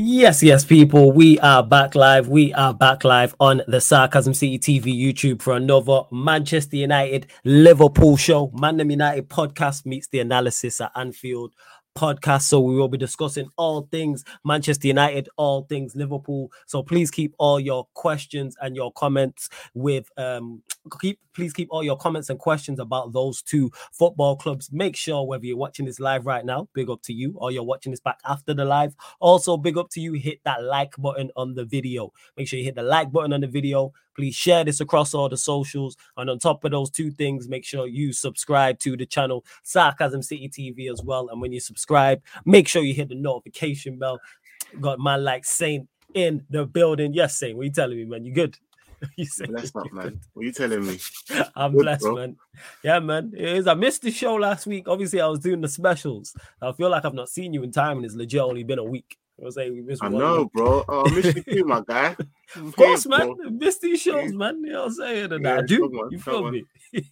Yes, yes, people. We are back live. We are back live on the Sarcasm City TV YouTube for another Manchester United Liverpool show. Mandem United podcast meets the analysis at Anfield podcast. So we will be discussing all things Manchester United, all things Liverpool. So please keep all your questions and your comments with um keep please keep all your comments and questions about those two football clubs. Make sure whether you're watching this live right now, big up to you, or you're watching this back after the live. Also, big up to you. Hit that like button on the video. Make sure you hit the like button on the video. Please share this across all the socials. And on top of those two things, make sure you subscribe to the channel Sarcasm City TV as well. And when you subscribe, make sure you hit the notification bell. Got my like Saint in the building. Yes, Saint, what are you telling me, man? You good? you blessed up, man. What are you telling me? I'm good, blessed, bro. man. Yeah, man. It is. I missed the show last week. Obviously, I was doing the specials. I feel like I've not seen you in time, and it's legit only been a week. I we missed. I know, week. bro. Oh, I miss you too, my guy. of course, man. Bro. Miss these shows, man. You know what I'm saying? And yeah, I do. On, you feel me?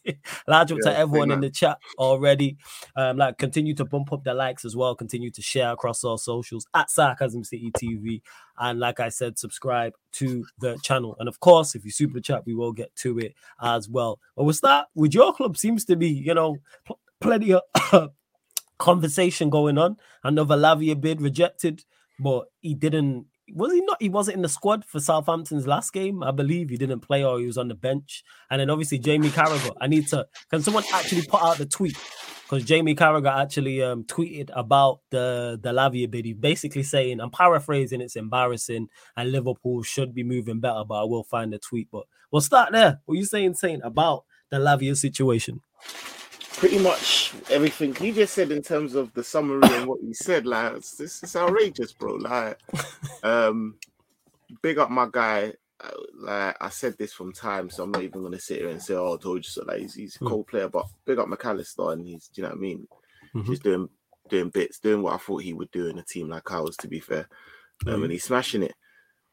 Large up yeah, to everyone in the chat already. Um, like continue to bump up the likes as well. Continue to share across our socials at Sarcasm City TV. And like I said, subscribe to the channel. And of course, if you super chat, we will get to it as well. But we'll start with your club. Seems to be, you know, pl- plenty of conversation going on. Another Lavia bid rejected but he didn't. Was he not? He wasn't in the squad for Southampton's last game, I believe. He didn't play or he was on the bench. And then obviously Jamie Carragher. I need to. Can someone actually put out the tweet? Because Jamie Carragher actually um, tweeted about the the Lavia bid. Basically saying, I'm paraphrasing, it's embarrassing, and Liverpool should be moving better. But I will find the tweet. But we'll start there. What are you saying, saying about the Lavia situation? Pretty much everything you just said in terms of the summary and what you said. Like, this is outrageous, bro. Like, um, big up my guy. Uh, like I said this from time, so I'm not even gonna sit here and say, "Oh, I told you so." Like he's, he's a hmm. cool mm. player, but big up McAllister, and he's, do you know what I mean? Mm-hmm. He's doing doing bits, doing what I thought he would do in a team like ours. To be fair, mm-hmm. um, and he's smashing it.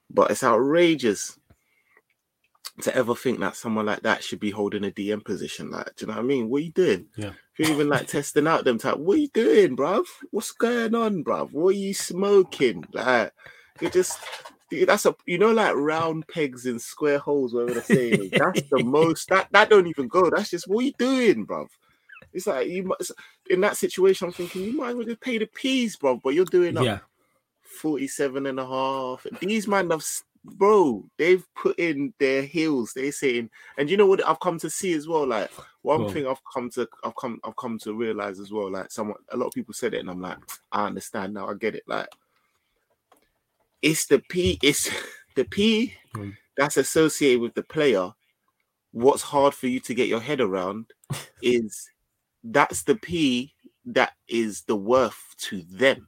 But it's outrageous to ever think that someone like that should be holding a DM position. Like, do you know what I mean? What are you doing? Yeah. If you're even like testing out them type, what are you doing, bruv? What's going on, bruv? What are you smoking? Like, you just that's a you know like round pegs in square holes, whatever they're saying. that's the most that that don't even go. That's just what are you doing, bruv? It's like you must in that situation. I'm thinking you might as well just pay the peas, bro. But you're doing up yeah. 47 and a half. These man have bro, they've put in their heels. They're saying, and you know what I've come to see as well. Like one thing I've come to, I've come, I've come to realize as well. Like someone, a lot of people said it, and I'm like, I understand now. I get it. Like it's the P, it's the P mm. that's associated with the player. What's hard for you to get your head around is that's the P that is the worth to them.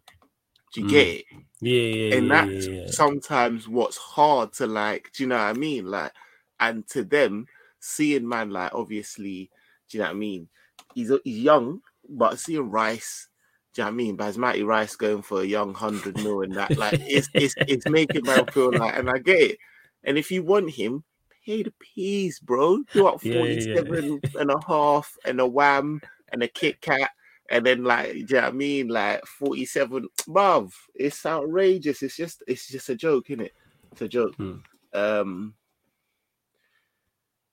Do you mm. get it? Yeah, yeah, and yeah, that's yeah, sometimes what's hard to like. Do you know what I mean? Like, and to them, seeing man like obviously, do you know what I mean? He's he's young, but seeing Rice, do you know what I mean? Basmati Rice going for a young hundred mil and that, like, it's it's it's making man feel like, and I get it. And if you want him, pay the peas, bro. Do up 47 and a half and a wham and a Kit Kat and then like do you know what I mean? Like 47 bruv, it's outrageous. It's just it's just a joke, isn't it? It's a joke. Hmm. Um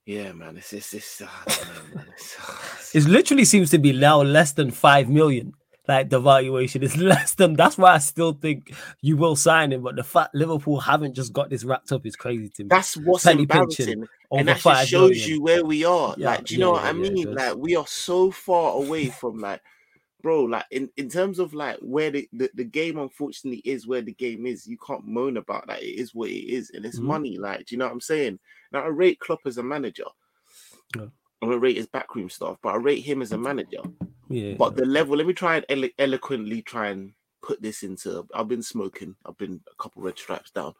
yeah, man, it's it's it's, uh, know, it's, uh, it's, it literally seems to be now less than five million. Like the valuation is less than that's why I still think you will sign him. But the fact Liverpool haven't just got this wrapped up is crazy to me. That's what's Penny embarrassing, and that just shows million. you where we are. Yeah, like, do you yeah, know what yeah, I mean? like, we are so far away from like bro, like in, in terms of like where the, the, the, game unfortunately is where the game is, you can't moan about that. It is what it is, and it's mm-hmm. money. Like, do you know what I'm saying? Now I rate Klopp as a manager. Yeah. I'm gonna rate his backroom stuff, but I rate him as a manager. Yeah. But the level, let me try and elo- eloquently try and put this into. I've been smoking. I've been a couple red stripes down,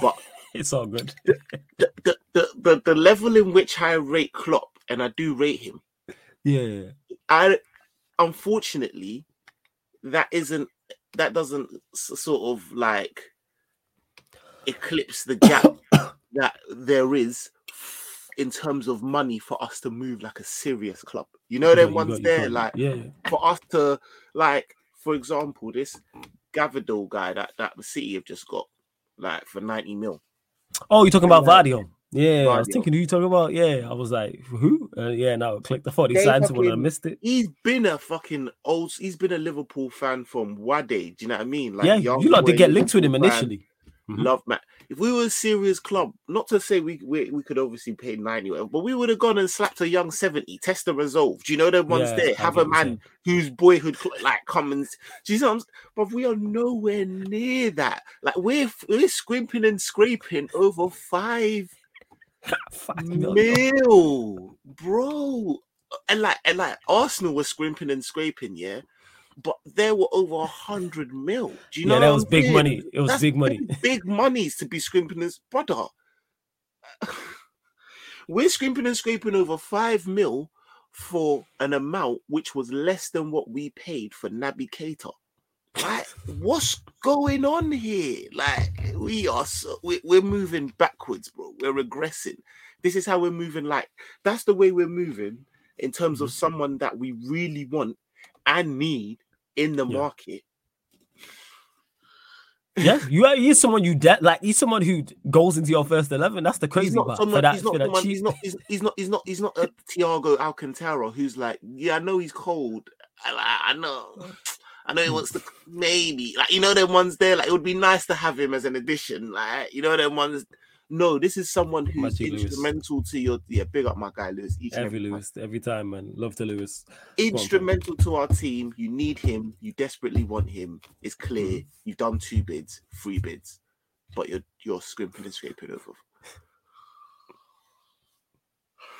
but it's all good. the, the, the, the, the the level in which I rate Klopp, and I do rate him. Yeah. I unfortunately, that isn't that doesn't sort of like eclipse the gap that there is in terms of money for us to move like a serious club. You know, them ones there, like yeah. for us to like, for example, this Gvardiol guy that that the City have just got like for ninety mil. Oh, you're talking about Vardio? Oh. Yeah, I was thinking who you talking about. Yeah, I was like, who? Uh, yeah, now click the thought he signed someone and I missed it. He's been a fucking old. He's been a Liverpool fan from Wade. Do you know what I mean? Like, yeah, you lot to get linked with him initially. Mm-hmm. Love Matt. If we were a serious club, not to say we we, we could obviously pay 90, but we would have gone and slapped a young 70, test the resolve. Do you know the ones yeah, there? Have a man whose boyhood like comes. Do you know But we are nowhere near that. Like we're we're scrimping and scraping over five, five mil, bro. And like and like Arsenal was scrimping and scraping, yeah but there were over a hundred mil. Do you know? Yeah, that was big saying? money. It was That's big money. Big, monies to be scrimping this brother. We're scrimping and scraping over five mil for an amount which was less than what we paid for Naby Keita. Like, what's going on here? Like, we are so we, we're moving backwards, bro. We're regressing. This is how we're moving. Like, that's the way we're moving in terms of mm-hmm. someone that we really want and need in the yeah. market. yeah, you are he's someone you de- like. He's someone who goes into your first eleven. That's the crazy part. Someone, that, he's, not someone, he's, not, he's, he's not. He's not. He's not. a Thiago Alcantara who's like, yeah, I know he's cold. I, I know. I know he wants to maybe like you know them ones there. Like it would be nice to have him as an addition. Like you know them ones no, this is someone who's Magic instrumental Lewis. to your yeah. Big up my guy Lewis. Each every, every Lewis, time. every time, man. Love to Lewis. Instrumental on, to our team. You need him. You desperately want him. It's clear. Mm. You've done two bids, three bids, but you're you're scrimping and scraping over.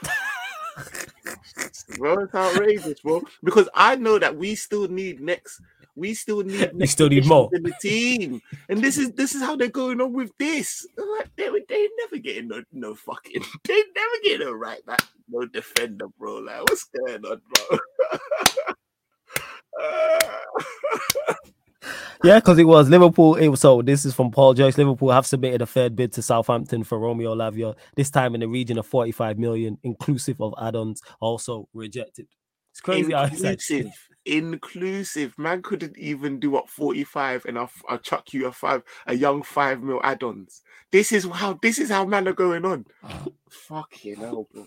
bro, it's outrageous, bro. Because I know that we still need next we still need we still need more in the team, and this is this is how they're going on with this. Like, they they never getting no no fucking they never get a right back no defender, bro. Like what's going on, bro? yeah, because it was Liverpool. It was so. This is from Paul Joyce. Liverpool have submitted a third bid to Southampton for Romeo Lavia. This time in the region of forty-five million, inclusive of add-ons. Also rejected. It's crazy. Inclusive inclusive. Man couldn't even do up 45 and I'll, I'll chuck you a five, a young five mil add-ons. This is how this is how man are going on. Ah. Fucking hell, bro.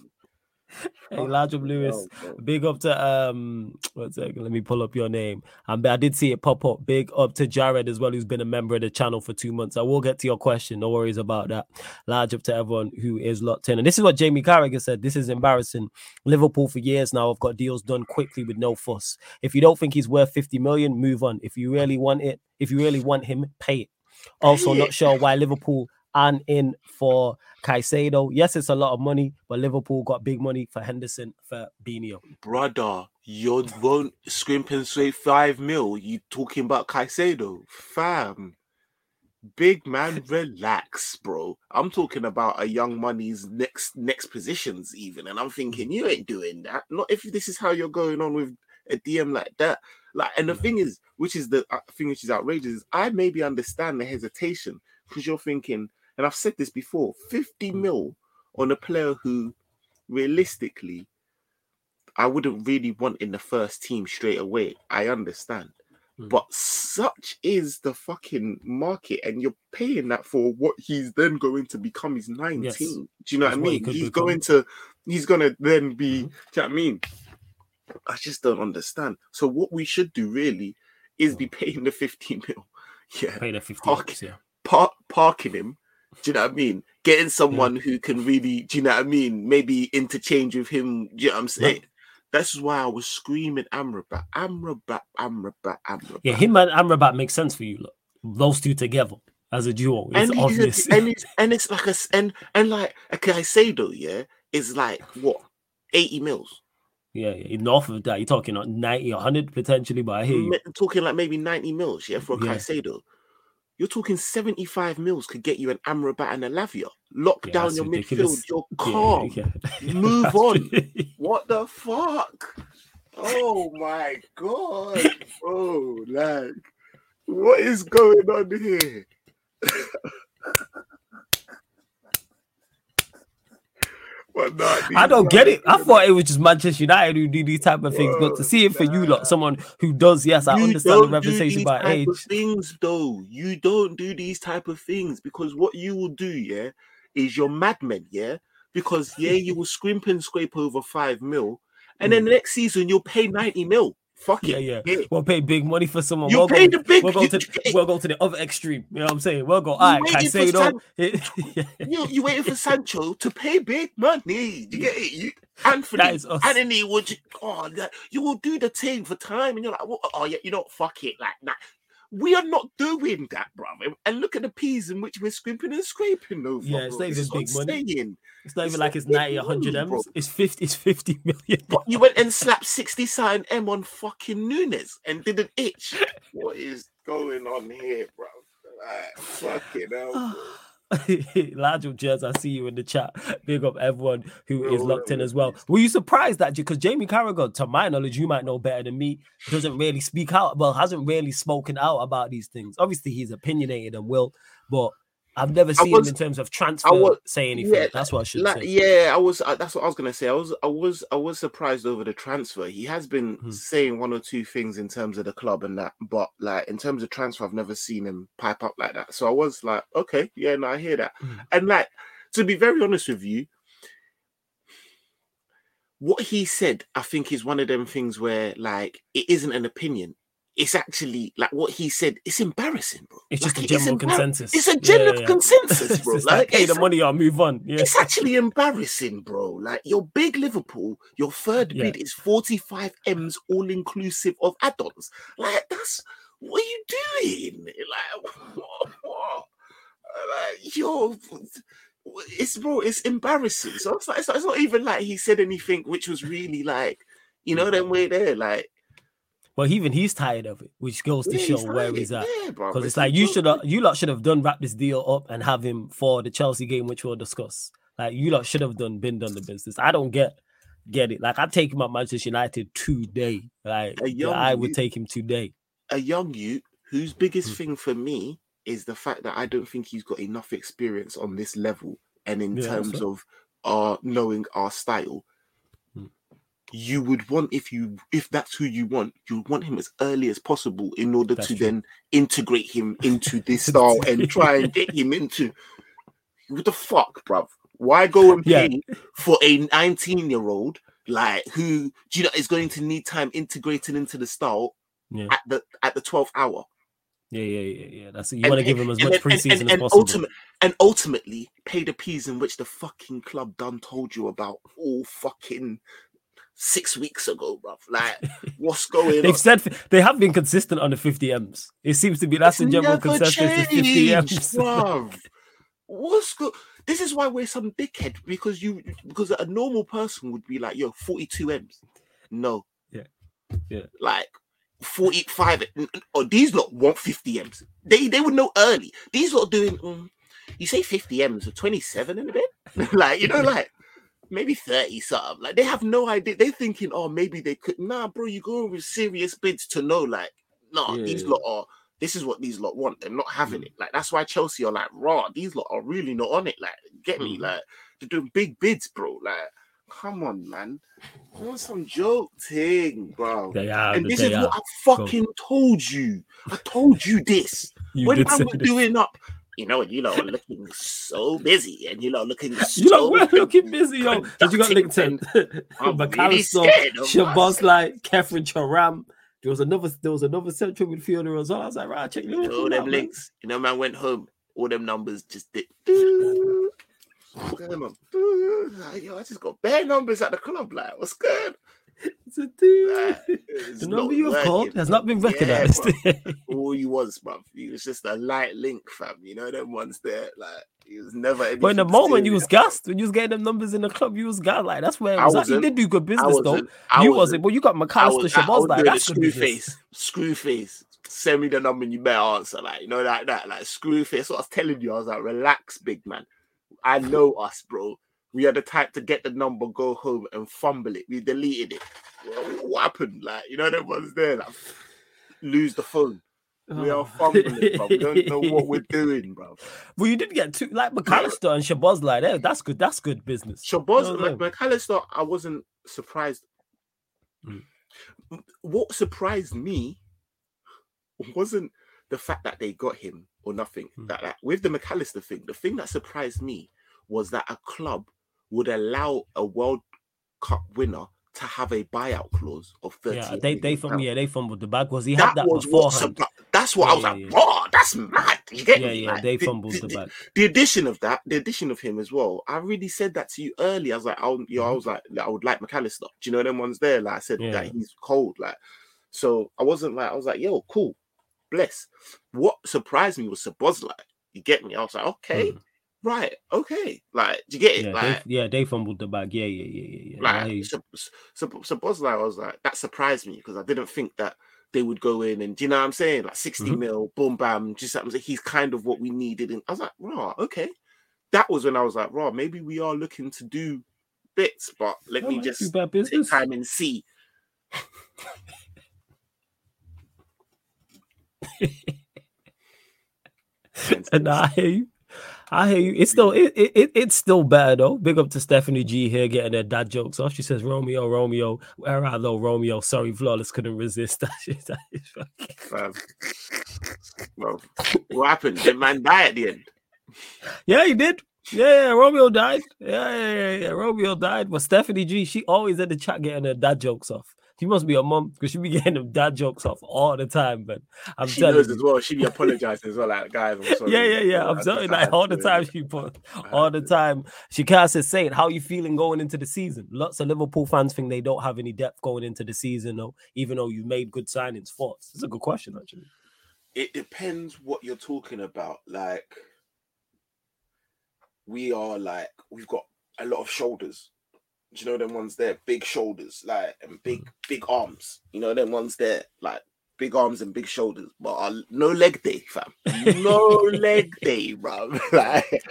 Hey, Ladrum Lewis, big up to um, one second, let me pull up your name. And I did see it pop up. Big up to Jared as well, who's been a member of the channel for two months. I will get to your question, no worries about that. Large up to everyone who is locked in. And this is what Jamie Carragher said. This is embarrassing. Liverpool for years now I've got deals done quickly with no fuss. If you don't think he's worth 50 million, move on. If you really want it, if you really want him, pay it. Also, not sure why Liverpool and in for Caicedo. Yes, it's a lot of money, but Liverpool got big money for Henderson for Benio. Brother, you won't scrimp and say five mil. You talking about Caicedo, fam? Big man, relax, bro. I'm talking about a young money's next next positions, even, and I'm thinking you ain't doing that. Not if this is how you're going on with a DM like that. Like, and the thing is, which is the uh, thing which is outrageous, is I maybe understand the hesitation because you're thinking and I've said this before 50 mm. mil on a player who realistically I wouldn't really want in the first team straight away. I understand. Mm. But such is the fucking market, and you're paying that for what he's then going to become. He's 19. Yes. Do you know That's what I mean? He he's become. going to, he's gonna then be. Mm-hmm. Do you know what I mean? I just don't understand. So what we should do really is be mm. paying the 15 mil. Yeah, Paying the 15 park, yeah. Park, parking him do you know what I mean? Getting someone yeah. who can really, do you know what I mean? Maybe interchange with him. Do you know what I'm saying? That's why I was screaming Amrabat, Amrabat, Amrabat, Amrabat. Yeah, him and Amrabat makes sense for you. Look. Those two together as a duo. It's and obvious. A, and it's and it's like a and and like a though, yeah, it's like what 80 mils. Yeah, yeah, north of that, you're talking uh, 90 100 potentially, but I hear you. Talking like maybe 90 mils, yeah, for a yeah. Caicedo. You're talking 75 mils could get you an Amrabat and a Lavia. Lock yeah, down your ridiculous. midfield. You're calm. Yeah, yeah. Move on. what the fuck? Oh my god, Oh, Like, what is going on here? what I don't get it. I thought it was just Manchester United who do these type of things, but to see it for you lot, someone who does, yes, I understand the representation by age. things though, you don't do these type of things because what you will do, yeah, is you're madmen, yeah. Because yeah, you will scrimp and scrape over five mil, and mm. then the next season you'll pay ninety mil. Fuck yeah, it. Yeah, yeah. We'll pay big money for someone. You we'll pay go, the big. We'll go, to, we'll go to the other extreme. You know what I'm saying? We'll go. All right, can I say you know? you you waiting for Sancho to pay big money? You get it? You, Anthony, Anthony would. You, Oh, you will do the thing for time, and you're like, oh yeah, you know, fuck it, like that. Nah. We are not doing that, brother. And look at the peas in which we're scrimping and scraping over. Yeah, it's not even big money. Saying. It's not even it's like it's 90, 100 M's. It's 50, it's 50 million. But you went and slapped 60 sign M on fucking Nunez and didn't itch. what is going on here, bro? Like, fucking hell. Ah. Lagel Jez, I see you in the chat. Big up everyone who is locked in as well. Were you surprised that because Jamie Carragher, to my knowledge, you might know better than me, doesn't really speak out, well, hasn't really spoken out about these things. Obviously, he's opinionated and will, but I've never seen was, him in terms of transfer was, say anything. Yeah, that's what I should like, say. Yeah, I was. Uh, that's what I was gonna say. I was. I was. I was surprised over the transfer. He has been hmm. saying one or two things in terms of the club and that, but like in terms of transfer, I've never seen him pipe up like that. So I was like, okay, yeah, no, I hear that. Hmm. And like to be very honest with you, what he said, I think, is one of them things where like it isn't an opinion it's actually like what he said. It's embarrassing, bro. It's just a general consensus. It's a general yeah, yeah, consensus, bro. like, like, hey, the money, I'll move on. Yeah. It's actually embarrassing, bro. Like your big Liverpool, your third bid is 45 M's all inclusive of add-ons. Like that's what are you doing? Like? Like you're it's bro, it's embarrassing. So it's, like, it's, it's not even like he said anything which was really like, you know, mm. then we're there, like but even he's tired of it, which goes to yeah, show he's where he's at. Because yeah, it's like you should have, you lot should have done wrap this deal up and have him for the Chelsea game, which we'll discuss. Like you lot should have done been done the business. I don't get get it. Like I take him at Manchester United today. Like I would youth, take him today. A young you whose biggest mm. thing for me is the fact that I don't think he's got enough experience on this level and in yeah, terms of our knowing our style you would want if you if that's who you want, you would want him as early as possible in order that's to true. then integrate him into this style and try and get him into what the fuck, bruv? Why go and pay yeah. for a 19 year old like who do you know is going to need time integrating into the style yeah. at the at the 12th hour? Yeah, yeah, yeah, yeah. That's you want to give him as much preseason and, and, as possible. and ultimately pay the peas in which the fucking club done told you about all fucking six weeks ago, bro. Like, what's going They've on? said they have been consistent on the 50 M's. It seems to be that's it's the general consensus. Changed, 50 M's. What's good? This is why we're some dickhead because you because a normal person would be like, yo, 42 M's. No. Yeah. Yeah. Like 45 or these lot want 50 M's. They they would know early. These lot doing um, you say 50 M's or 27 in a bit? like, you know, like maybe 30 something. Like they have no idea. They're thinking, oh, maybe they could. Nah, bro, you go with serious bids to know, like, nah, yeah, these lot are this is what these lot want. They're not having mm. it. Like that's why Chelsea are like, raw, these lot are really not on it. Like, get me, mm. like they're doing big bids, bro. Like, come on, man. I want some joke thing, bro. They are, and this is are. what I fucking Go. told you. I told you this. You when I was doing up you know, you know, looking so busy, and you know, looking so you know, we're looking busy, yo. Did you got LinkedIn? McAllister, really Shabazz, like Khéphren Thuram. There was another, there was another central midfielder as well. I was like, right, check you all them out, links. Man. You know, man went home. All them numbers just did. Yo, I just got bare numbers at the club. Like, what's good? It's a dude. Ah, the number you have called has not been recognized. Yeah, All you was, bruv. He was just a light link, fam. You know them ones there, like he was never. But in the moment you was gassed when you was getting them numbers in the club, you was gassed. Like that's where it was at. You did do good business though. You wasn't, but you got McAllister Szoboszlai that's screw face, screw face. Send me the number and you better answer. Like you know, like that, like screw face. What I was telling you, I was like, relax, big man. I know us, bro we are the type to get the number, go home and fumble it. We deleted it. What happened? Like, you know, that was there. Like, lose the phone. We are fumbling, bro. We don't know what we're doing, bro. Well, you did get two like McAllister and Szoboszlai that. That's good. That's good business. Szoboszlai, you know Mac Allister, I wasn't surprised. Mm. What surprised me wasn't the fact that they got him or nothing. Mm. That, that with the McAllister thing, the thing that surprised me was that a club would allow a World Cup winner to have a buyout clause of 30 yeah they they from yeah they fumbled the bag was he that had that beforehand that's what yeah, i was like yeah. that's mad you get yeah me? yeah like, they fumbled the, the, bag the addition of that the addition of him as well i really said that to you earlier. I was like i you know, i was like i would like Mac Allister do you know them ones there? Like i said yeah. that he's cold like so i wasn't like i was like yo cool bless. What surprised me was Szoboszlai. you get me? I was like okay. Mm right, okay, like, do you get it? Yeah, like, they, yeah, they fumbled the bag. Yeah, yeah, yeah, yeah. yeah. Like, so, so, Szoboszlai, I was like, that surprised me because I didn't think that they would go in and do you know what I'm saying? Like 60 mm-hmm. mil, boom, bam, just that was like, he's kind of what we needed. And I was like, raw, okay. That was when I was like, raw, maybe we are looking to do bits, but let me just take time and see. and I hear you. I hear you. It's still it, it it's still bad though. Big up to Stephanie G here getting her dad jokes off. She says Romeo, Romeo, where are thou, Romeo? Sorry, flawless couldn't resist. That shit. That is fucking... well, what happened? Did man die at the end? Yeah, he did. Yeah, yeah, Romeo died. Yeah, yeah, yeah, yeah. Romeo died. But Stephanie G, she always in the chat getting her dad jokes off. She must be a mom because she be getting them dad jokes off all the time. But I'm she telling knows you. as well. She be apologizing as well, like guys. I'm sorry. Yeah, yeah, yeah. I'm telling like all the time she put, all the time she can't say, "Say it." How you feeling going into the season? Lots of Liverpool fans think they don't have any depth going into the season, though. Even though you made good signings, thoughts. It's a good question, actually. It depends what you're talking about. Like, we are like we've got a lot of shoulders do you know them ones there? Big shoulders, like and big, mm. big arms. You know them ones there, like big arms and big shoulders, but uh, no leg day, fam. No leg day, bro. like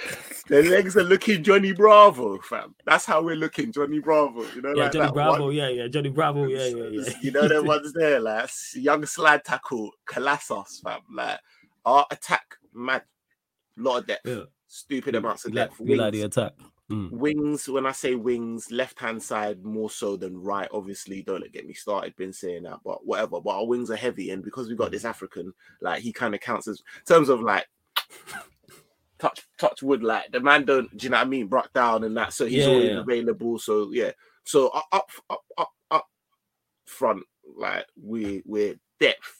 the legs are looking Johnny Bravo, fam. That's how we're looking, Johnny Bravo. You know, yeah, like Johnny Bravo, one. yeah, yeah, Johnny Bravo, yeah, yeah, yeah. you know them ones there, like young slide tackle, Colossus, fam. Like our attack, mad, lot of depth, yeah. stupid amounts of depth. We like the attack. Mm. Wings, when I say wings, left hand side more so than right. Obviously, don't get me started. Been saying that, but whatever. But our wings are heavy, and because we got this African, like he kind of counts as in terms of like touch touch wood. Like the man don't, do you know what I mean? Brought down and that, so he's yeah, always yeah. available. So yeah, so up up up up, up front, like we we're depth.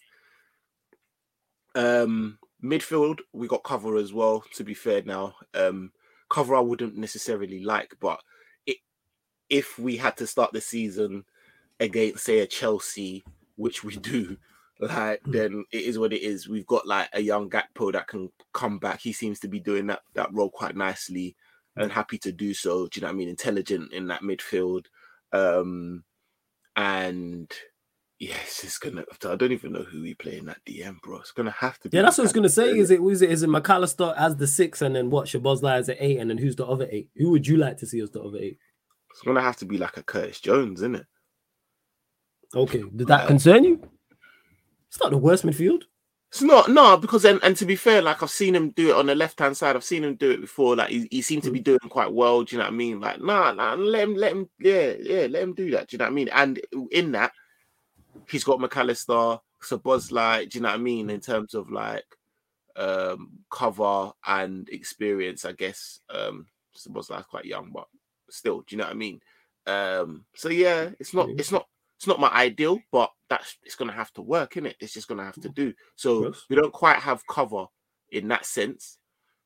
Um, midfield, we got cover as well. To be fair, now, um cover I wouldn't necessarily like, but it, if we had to start the season against, say, a Chelsea, which we do, like mm. then it is what it is. We've got like a young Gakpo that can come back. He seems to be doing that that role quite nicely and happy to do so. Do you know what I mean? Intelligent in that midfield. Um and Yes, it's gonna. I don't even know who we play in that DM, bro. It's gonna have to. be Yeah, that's what I was gonna say. Is it? Is it? Is it Mac Allister as the six, and then what? Szoboszlai as the eight, and then who's the other eight? Who would you like to see as the other eight? It's gonna have to be like a Curtis Jones, isn't it? Okay. Did that concern you? It's not the worst midfield. It's not no because then and to be fair, like I've seen him do it on the left hand side. I've seen him do it before. Like he, he seemed to be mm. doing quite well. Do you know what I mean? Like nah, nah, let him, let him, yeah, yeah, let him do that. Do you know what I mean? And in that he's got McAllister, Szoboszlai, do you know what I mean? In terms of like um cover and experience, I guess. Um Szoboszlai quite young, but still, do you know what I mean? Um so yeah, it's not it's not it's not my ideal, but that's it's gonna have to work, in it? It's just gonna have to do. So we don't quite have cover in that sense.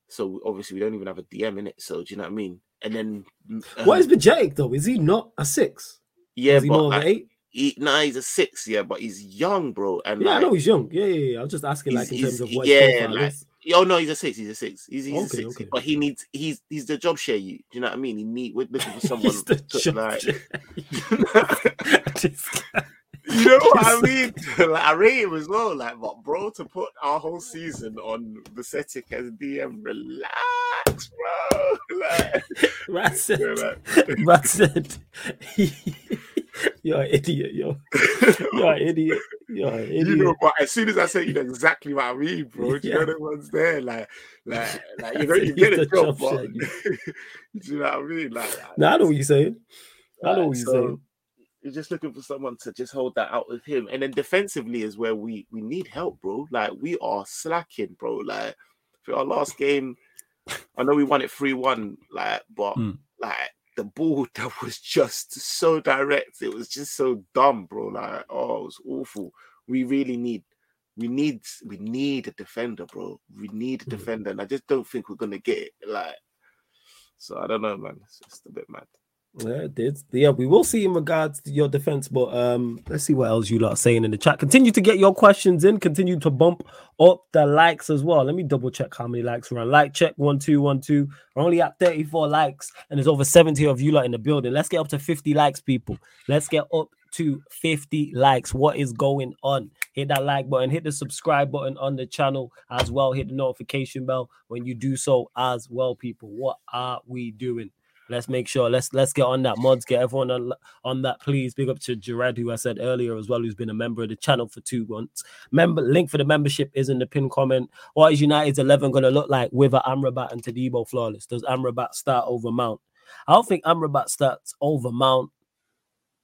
So obviously we don't even have a DM in it. So do you know what I mean? And then um, what is Bajcetic though? Is he not a six? Yeah, is he more like, of an eight? He nah, he's a six, yeah, but he's young, bro. And yeah, like, I know he's young. Yeah, yeah, yeah. I was just asking, like, in terms of what yeah, like, oh no, he's a six. He's a six. He's, he's okay, a six. Okay. But he needs. He's he's the job share. You, do you know what I mean? He need. We're looking for someone to like. you know what I mean? like, I rate him as well. Like, but bro, to put our whole season on Bajcetic as DM, relax, bro. Like, Rat said, Rat said, he, You're an idiot, yo. You're an idiot. You're an idiot. You know, but as soon as I say, you know exactly what I mean, bro. You know the ones there? Like, like, like you know, you get a job, but you. do you know what I mean? Like, no, I know what you're saying. I know what you're so, saying. You're just looking for someone to just hold that out with him, and then defensively is where we we need help, bro. Like we are slacking, bro. Like for our last game, I know we won it three one, like, but mm. like the ball that was just so direct. It was just so dumb, bro. Like, oh, it was awful. We really need, we need, we need a defender, bro. We need a mm. defender, and I just don't think we're gonna get it. Like, so I don't know, man. It's just a bit mad. Yeah, it did. Yeah, we will see in regards to your defense, but um, let's see what else you lot are saying in the chat. Continue to get your questions in. Continue to bump up the likes as well. Let me double check how many likes we're on. Like check one two one two. We're only at thirty four likes, and there's over seventy of you lot in the building. Let's get up to fifty likes, people. Let's get up to 50 likes. What is going on? Hit that like button, hit the subscribe button on the channel as well. Hit the notification bell when you do so as well, people. What are we doing? Let's make sure. Let's let's get on that. Mods, get everyone on, on that, please. Big up to Jared, who I said earlier as well, who's been a member of the channel for two months. Member link for the membership is in the pin comment. What is United's eleven going to look like with Amrabat and Todibo flawless? Does Amrabat start over Mount? I don't think Amrabat starts over Mount.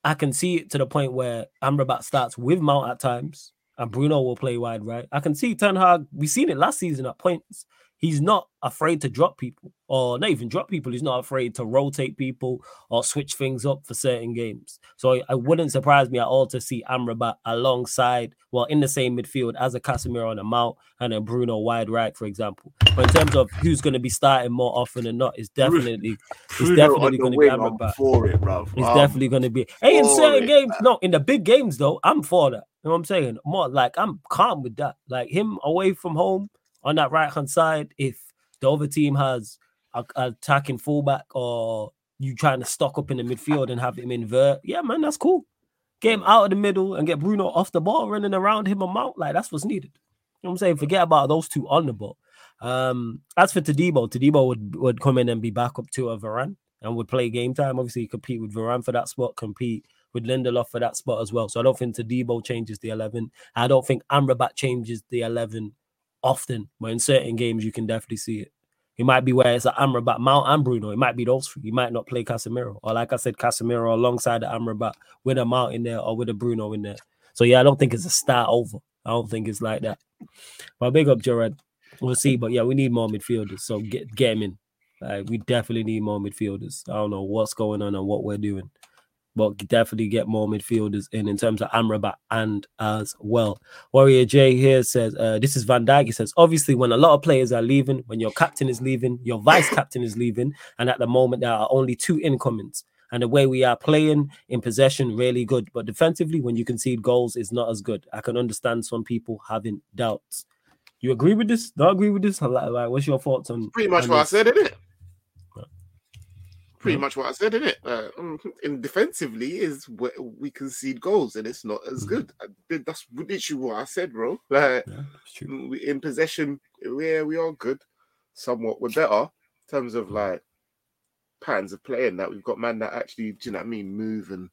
I can see it to the point where Amrabat starts with Mount at times, and Bruno will play wide right. I can see Ten Hag. We've seen it last season at points he's not afraid to drop people or not even drop people. He's not afraid to rotate people or switch things up for certain games. So it wouldn't surprise me at all to see Amrabat alongside, well, in the same midfield as a Casemiro on a Mount and a Bruno wide right, for example. But in terms of who's going to be starting more often than not, it's definitely it's definitely going to be Amrabat. For it, bro. It's um, definitely going to be. Hey, in certain it, games, man. no, in the big games though, I'm for that. You know what I'm saying? More like I'm calm with that. Like him away from home on that right hand side, if the other team has a, a attacking fullback or you trying to stock up in the midfield and have him invert, yeah, man, that's cool. Get him out of the middle and get Bruno off the ball, running around him a mount. Like that's what's needed. You know what I'm saying? Forget about those two on the ball. Um, as for Todibo, Todibo would, would come in and be back up to a Varane and would play game time. Obviously, compete with Varane for that spot, compete with Lindelof for that spot as well. So I don't think Todibo changes the 11. I don't think Amrabat changes the 11 often, but in certain games you can definitely see it. It might be where it's an Amrabat, Mount and Bruno. It might be those three. You might not play Casemiro. Or like I said, Casemiro alongside the Amrabat with a Mount in there or with a Bruno in there. So yeah, I don't think it's a start over. I don't think it's like that. But big up Jared. We'll see. But yeah, we need more midfielders. So get get him in. Like, we definitely need more midfielders. I don't know what's going on and what we're doing but definitely get more midfielders in in terms of Amrabat and as well. Warrior J here says, uh, this is Van Dijk. He says, obviously, when a lot of players are leaving, when your captain is leaving, your vice captain is leaving, and at the moment there are only two incomings. And the way we are playing in possession, really good. But defensively, when you concede goals, is not as good. I can understand some people having doubts. You agree with this? Don't agree with this? Like, what's your thoughts on? Pretty much on what this? I said, isn't it? Pretty mm-hmm. much what I said, isn't it? Uh, in defensively is where we concede goals, and it's not as mm-hmm. good. That's literally what I said, bro. Like yeah, in possession, yeah, we are good. Somewhat, we're better in terms of like patterns of playing. That we've got man that actually, do you know what I mean, move and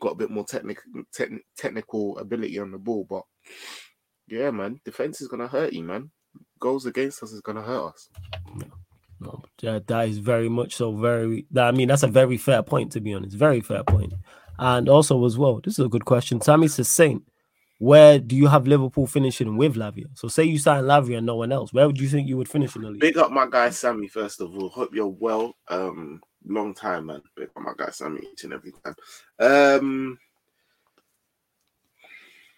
got a bit more technical te- technical ability on the ball. But yeah, man, defense is gonna hurt you, man. Goals against us is gonna hurt us. Yeah. No, that, that is very much so. Very, that, I mean, that's a very fair point to be honest. Very fair point. And also as well, this is a good question. Sammy says, Saint, where do you have Liverpool finishing with Lavia? So say you sign Lavia and no one else. Where would you think you would finish in the league? Big up my guy Sammy first of all. Hope you're well. Um, long time man. Big up my guy Sammy each and every time. Um,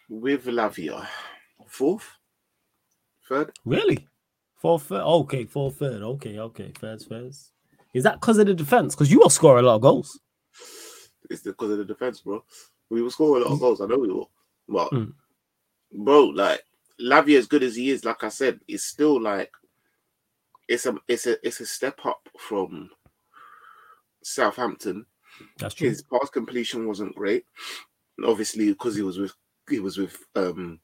with Lavia, fourth, third. Really? Four third. Okay, four third. Okay, okay. First, first. Is that because of the defense? Because you will score a lot of goals. It's because of the defense, bro. We will score a lot of goals. I know we will. But, mm. bro, like Lavia, as good as he is, like I said, it's still like it's a it's a it's a step up from Southampton. That's true. His pass completion wasn't great, obviously because he was with he was with um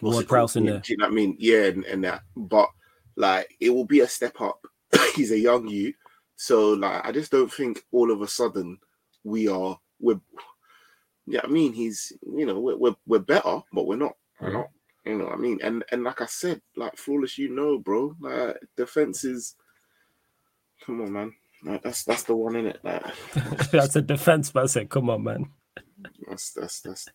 Ward Prowse in there. Do you know what I mean? Yeah, and, and that. But like, it will be a step up. He's a young you, so like, I just don't think all of a sudden we are we're Yeah, I mean, he's you know we're we're, we're better, but we're not. We're not. You know, what I mean, and and like I said, like flawless, you know, bro. Like defense is. Come on, man. Like, that's that's the one in it. Like, that's a defense man. person. Come on, man. That's that's that's.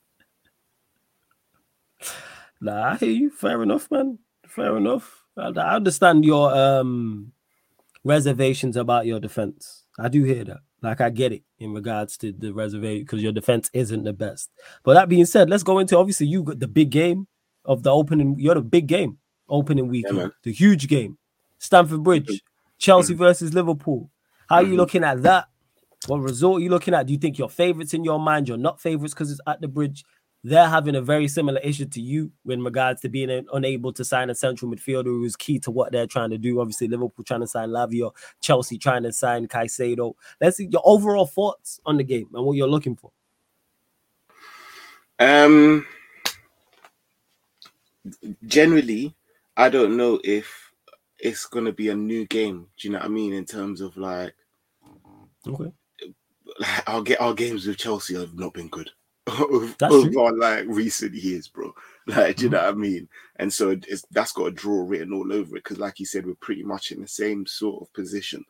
Nah, I hear you. Fair enough, man. Fair enough. I, I understand your um reservations about your defense. I do hear that. Like I get it in regards to the reservation because your defense isn't the best. But that being said, let's go into obviously you got the big game of the opening. You're the big game opening weekend, yeah, the huge game, Stamford Bridge, Chelsea mm-hmm. versus Liverpool. How are you mm-hmm. looking at that? What result are you looking at? Do you think your favorites in your mind? You're not favorites because it's at the bridge. They're having a very similar issue to you in regards to being unable to sign a central midfielder who's key to what they're trying to do. Obviously, Liverpool trying to sign Lavia, Chelsea trying to sign Caicedo. Let's see your overall thoughts on the game and what you're looking for. Um, generally, I don't know if it's gonna be a new game. Do you know what I mean? In terms of like, okay, like our get our games with Chelsea have not been good over like recent years, bro. Like, do you mm-hmm. know what I mean? And so it's that's got a draw written all over it because, like you said, we're pretty much in the same sort of position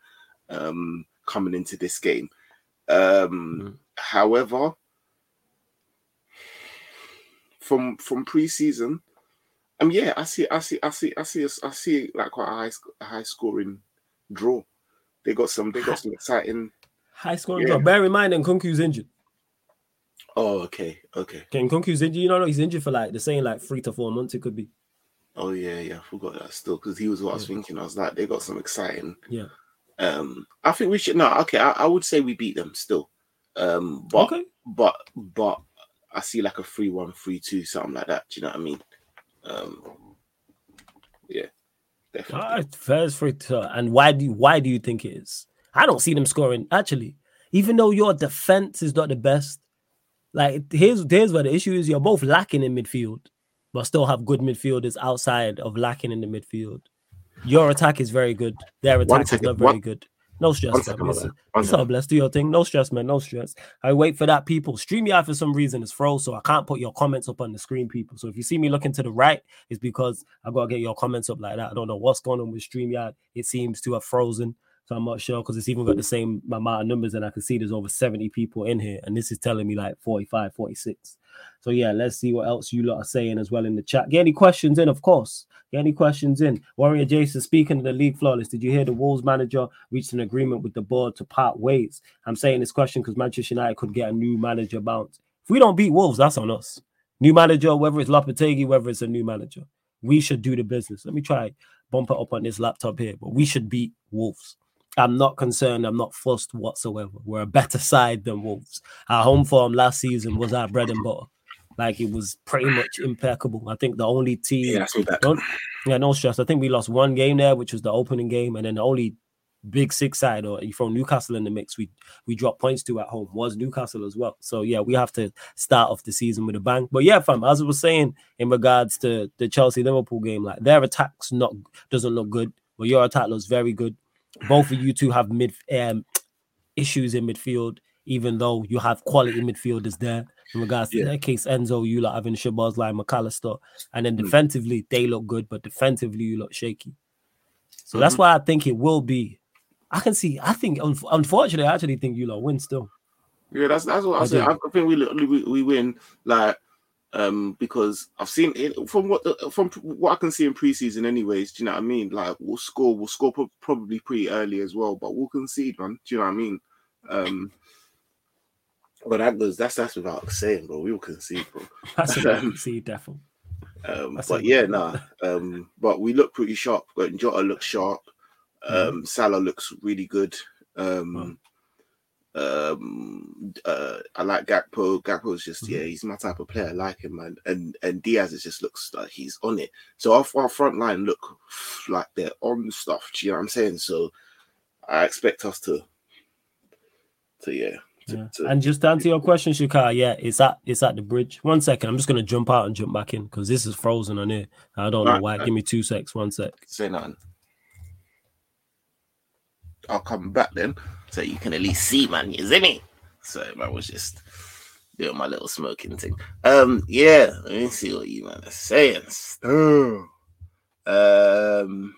um coming into this game. Um mm-hmm. however, from from preseason, um yeah, I see I see I see I see I see like quite a high a high scoring draw. They got some they got some exciting high scoring yeah. draw. Bear in mind and Nkunku's injured. Oh, okay, okay. Ken Nkunku's injured. You know, he's injured for like they're saying like three to four months. It could be. Oh yeah, yeah. I forgot that still because he was what I was thinking. I was like, they got some exciting. Yeah. Um, I think we should. No, okay. I, I would say we beat them still. Um, but okay. but but I see like a three one, three two, something like that. Do you know what I mean? Um, yeah, definitely. All right, first free two. And why do you, why do you think it is? I don't see them scoring actually. Even though your defense is not the best, like here's here's where the issue is: you're both lacking in midfield, but still have good midfielders outside of lacking in the midfield. Your attack is very good. Their attack is not very good. No stress, man. It's, it's all blessed. Do your thing. No stress, man. No stress. I wait for that. People, StreamYard for some reason is froze, so I can't put your comments up on the screen, people. So if you see me looking to the right, it's because I gotta get your comments up like that. I don't know what's going on with StreamYard. It seems to have frozen. So I'm not sure because it's even got the same amount of numbers, and I can see there's over 70 people in here, and this is telling me like 45, 46. So yeah, let's see what else you lot are saying as well in the chat. Get any questions in, of course. Get any questions in. Warrior Jason, speaking of the league flawless, did you hear the Wolves manager reached an agreement with the board to part ways? I'm saying this question because Manchester United could get a new manager bounce. If we don't beat Wolves, that's on us. New manager, whether it's Lopetegui, whether it's a new manager, we should do the business. Let me try bump it up on this laptop here, but we should beat Wolves. I'm not concerned. I'm not fussed whatsoever. We're a better side than Wolves. Our home form last season was our bread and butter. Like it was pretty much impeccable. I think the only team, yeah, yeah, no stress. I think we lost one game there, which was the opening game, and then the only big six side or you throw Newcastle in the mix, we we drop points to at home was Newcastle as well. So yeah, we have to start off the season with a bang. But yeah, fam, as I was saying in regards to the Chelsea Liverpool game, like their attacks not doesn't look good, but your attack looks very good both of you two have mid um, issues in midfield, even though you have quality midfielders there. In regards to yeah. their case, Enzo, you like having Szoboszlai McAllister, and then mm. defensively they look good, but defensively you look shaky. So mm-hmm. that's why I think it will be. I can see. I think, unfortunately, I actually think you lot win still. Yeah, that's that's what I, I say. I think we, we we win. Like um, because I've seen it from what the, from what I can see in preseason. Anyways, do you know what I mean? Like we'll score, we'll score probably pretty early as well, but we'll concede, man. Do you know what I mean? Um, but that goes that's that's without saying, bro. We will concede, bro. That's without concede, definitely. Um, but yeah, nah. Um, but we look pretty sharp. Jota looks sharp. Um, mm-hmm. Salah looks really good. Um, um, uh, I like Gakpo. Gakpo's just mm-hmm. yeah, he's my type of player. I like him, man. And and Diaz is just looks like he's on it. So our, our front line look like they're on stuff. Do you know what I'm saying? So I expect us to, to yeah. To, yeah. To, and just to answer your question, Shukar, yeah, it's at it's at the bridge. One second, I'm just gonna jump out and jump back in because this is frozen on here. I don't know why. Give me two secs. One sec. Say nothing. I'll come back then so you can at least see, man. You see me? So I was just doing my little smoking thing. Um, yeah, let me see what you man are saying. Um,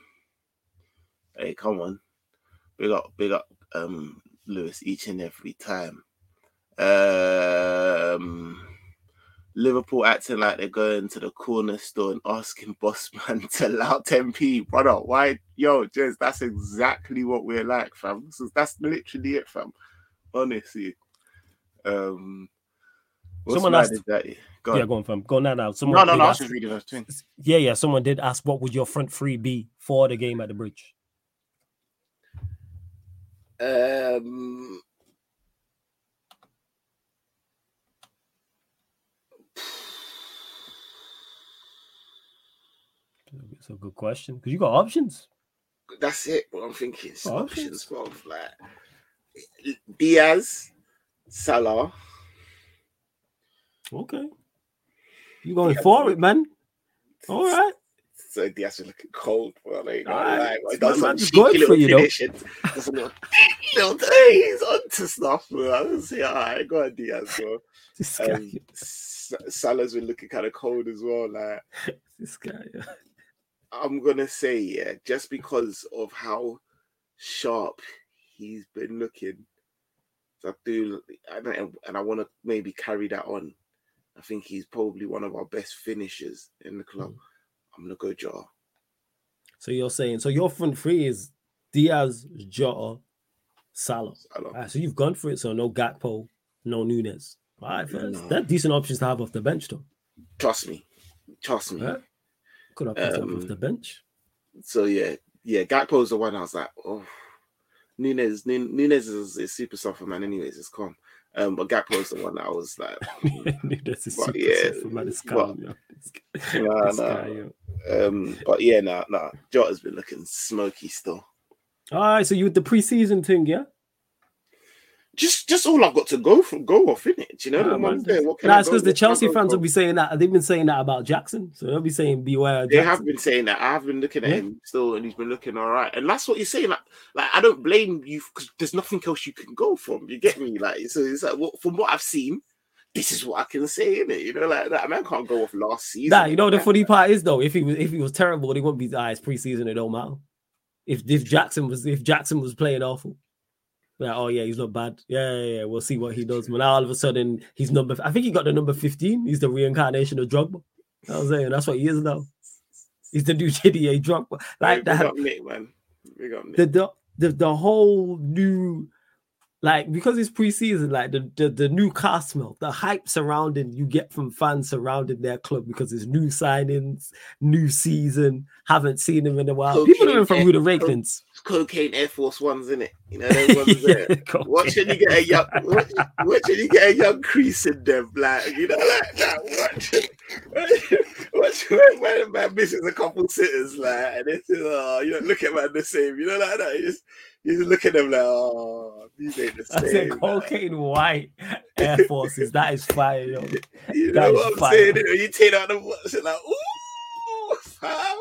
hey, come on, big up, big up, um, Lewis each and every time. Um, Liverpool acting like they're going to the corner store and asking boss man to allow 10p, brother. Why, yo, Jez, that's exactly what we're like, fam. that's literally it, fam. Honestly. Um, someone asked that. Go yeah, go on, fam. Go now, now. Someone no, no, no. I was just reading those things. Yeah, yeah. Someone did ask, what would your front three be for the game at the bridge? Um, It's a good question because you got options. That's it. What I'm thinking is options, options Like Diaz, Salah. Okay. You going for it, man? All right. So Diaz is looking cold. Well, like, right. like, does some cheeky little you. Does some little, little days onto stuff, bro. I was say, all right, go on, Diaz, bro. This guy. Um, Salah's been looking kind of cold as well. Like this guy. Yeah. I'm gonna say yeah, just because of how sharp he's been looking. I do, and I, and I want to maybe carry that on. I think he's probably one of our best finishers in the club. Mm. I'm gonna go Jota. So you're saying so your front three is Diaz, Jota, Salah. Salah. Right, so you've gone for it. So no Gakpo, no Nunez. All right, first. No. That's decent options to have off the bench, though. Trust me, trust me. Right? Could have put um, off the bench. So yeah, yeah. Gakpo's the one I was like, oh, Nunez. Nunez is, is super soft man. Anyways, it's calm. Um, but Gakpo's the one that I was like, Nunez is super yeah, soft man. It's calm. But, nah, nah. Um, but yeah, nah, nah. Jota's been looking smoky still. All right, so you with the preseason thing, yeah? Just just all I've got to go from go off in it. You know, yeah, man, there, what nah, it's because the Chelsea fans will be saying that they've been saying that about Jackson, so they'll be saying beware. They have been saying that. I have been looking at yeah. him still, and he's been looking all right. And that's what you're saying. Like, like I don't blame you because there's nothing else you can go from. You get me? Like, so it's like well, from what I've seen. This is what I can say in it, you know, like that man can't go off last season. Nah, you know the funny part is though, if he was if he was terrible, he wouldn't be ah, the highest preseason. It don't matter. If if Jackson was if Jackson was playing awful, like, oh yeah, he's not bad. Yeah, yeah, yeah, we'll see what he does. But now all of a sudden he's number. I think he got the number fifteen. He's the reincarnation of Drogba. I was saying that's what he is now. He's the new JDA Drogba. Like that. Got Nick, man. We got Nick. The, the the the whole new like because it's preseason, like the, the the new car smell, the hype surrounding you get from fans surrounding their club because it's new signings, new season, haven't seen them in a while. Cocaine People are from Ruda Rakelins. Cocaine Air Force Ones, in it. You know, ones there. watch when you get a young watch, watch when you get a young crease in them, like you know, like that. Watch, watch when, when man misses a couple sitters, like and it's uh, you know, look at man the same, you know, like that. You just you look at them like, oh, these ain't the same. I said cocaine white Air Forces. that is fire, yo. You know what I'm fire. saying? You take out the watch, like, ooh, fam.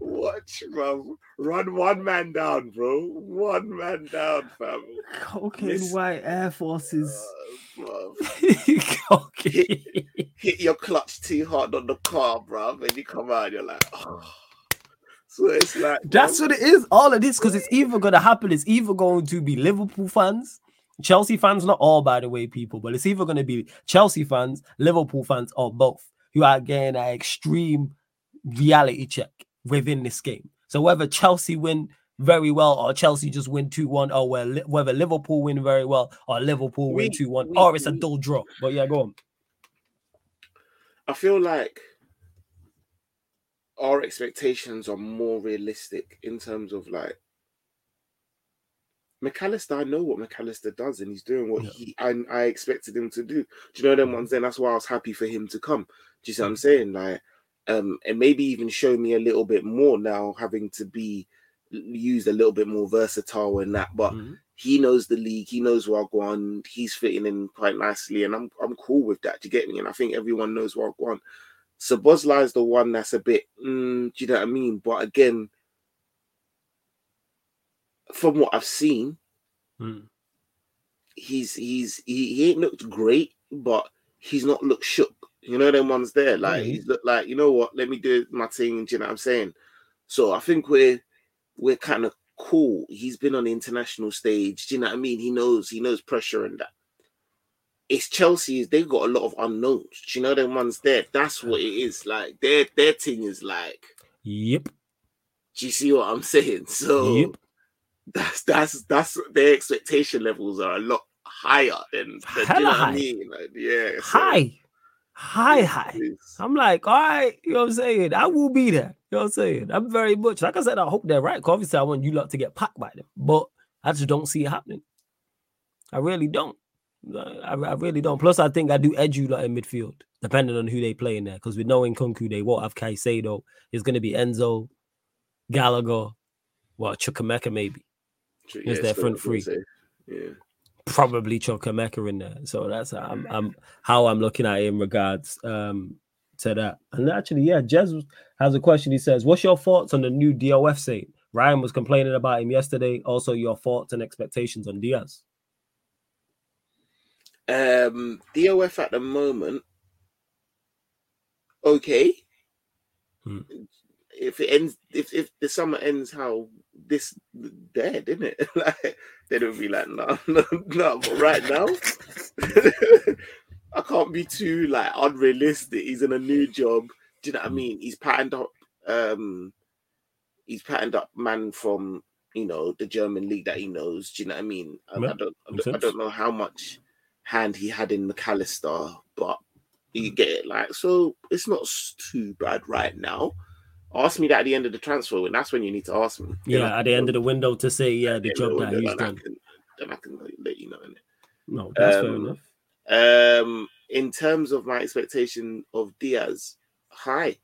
Watch, bro. Run one man down, bro. One man down, fam. Cocaine Miss... white Air Forces. Uh, hit, hit, your clutch too hard on the car, bro. And you come out, you're like, oh. So it's like that's what it is. All of this because it's either gonna happen. It's either going to be Liverpool fans, Chelsea fans, not all by the way, people, but it's either gonna be Chelsea fans, Liverpool fans, or both who are getting an extreme reality check within this game. So whether Chelsea win very well or Chelsea just win 2 1, or whether Liverpool win very well or Liverpool win 2 1, or it's a dull draw. But yeah, go on. I feel like our expectations are more realistic in terms of like Mac Allister, I know what Mac Allister does, and he's doing what yeah. he I, I expected him to do. Do you know them ones? Then that's why I was happy for him to come. Do you see what I'm saying? Like, um, and maybe even show me a little bit more now, having to be used a little bit more versatile in that. But mm-hmm. he knows the league, he knows Wagwan, he's fitting in quite nicely, and I'm I'm cool with that. Do you get me? And I think everyone knows Wagwan. Szoboszlai is the one that's a bit, mm, do you know what I mean? But again, from what I've seen, mm. he's he's he, he ain't looked great, but he's not looked shook. You know, them ones there, like mm-hmm. he's looked like, you know what, let me do my thing. Do you know what I'm saying? So I think we're we're kind of cool. He's been on the international stage. Do you know what I mean? He knows he knows pressure and that. It's Chelsea. They've got a lot of unknowns. Do you know them ones there? That's what it is. Like their their thing is like. Yep. Do you see what I'm saying? So yep. that's that's that's their expectation levels are a lot higher than, than you know high. I mean? like, yeah. So, high. High, high. I'm like, all right, you know what I'm saying? I will be there. You know what I'm saying? I'm very much like I said, I hope they're right. Obviously, I want you lot to get packed by them, but I just don't see it happening. I really don't. I, I really don't. Plus, I think I do edge you lot in midfield, depending on who they play in there. Because with knowing Nkunku, they won't have Caicedo. It's going to be Enzo, Gallagher, what Chukwuemeka maybe. Yeah, is their front three. Yeah. Probably Chukwuemeka in there. So that's how I'm, I'm, how I'm looking at it in regards um, to that. And actually, yeah, Jez has a question. He says, "What's your thoughts on the new DOF saying?" Ryan was complaining about him yesterday. Also, your thoughts and expectations on Diaz. Um, DOF at the moment, okay. Hmm if it ends if if the summer ends how this dead, isn't it? like they don't be like, no, no, no. But right now, I can't be too like unrealistic. He's in a new job. Do you know what I mm. mean? He's patterned up. Um, he's patterned up man from you know the German league that he knows. Do you know what I mean? I, I don't. I don't, I don't know how much hand he had in Allister, but you get it. Like so, it's not too bad right now. Ask me that at the end of the transfer, and that's when you need to ask me. Yeah, at the end of the window to say, yeah, the job that he's done. I can, then I can let you know. Innit? No, that's um, fair enough. Um, in terms of my expectation of Diaz, high.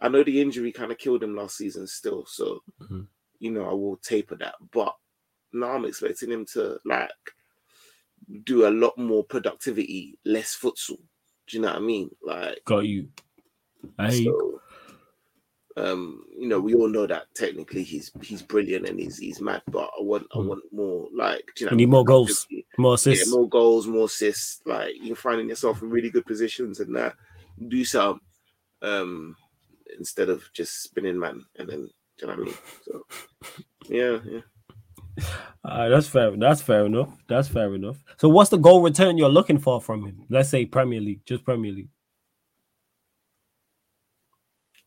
I know the injury kind of killed him last season still, so mm-hmm. you know I will taper that. But now I'm expecting him to like do a lot more productivity, less futsal. Do you know what I mean? Like, got you. I so, um, you know, we all know that technically he's he's brilliant and he's he's mad, but I want I hmm. want more like you know, need more goals, more assists, yeah, more goals, more assists. Like you're finding yourself in really good positions and that do some um instead of just spinning man and then you know what I mean? So yeah, yeah. Uh, that's fair. That's fair enough. That's fair enough. So, what's the goal return you're looking for from him? Let's say Premier League, just Premier League.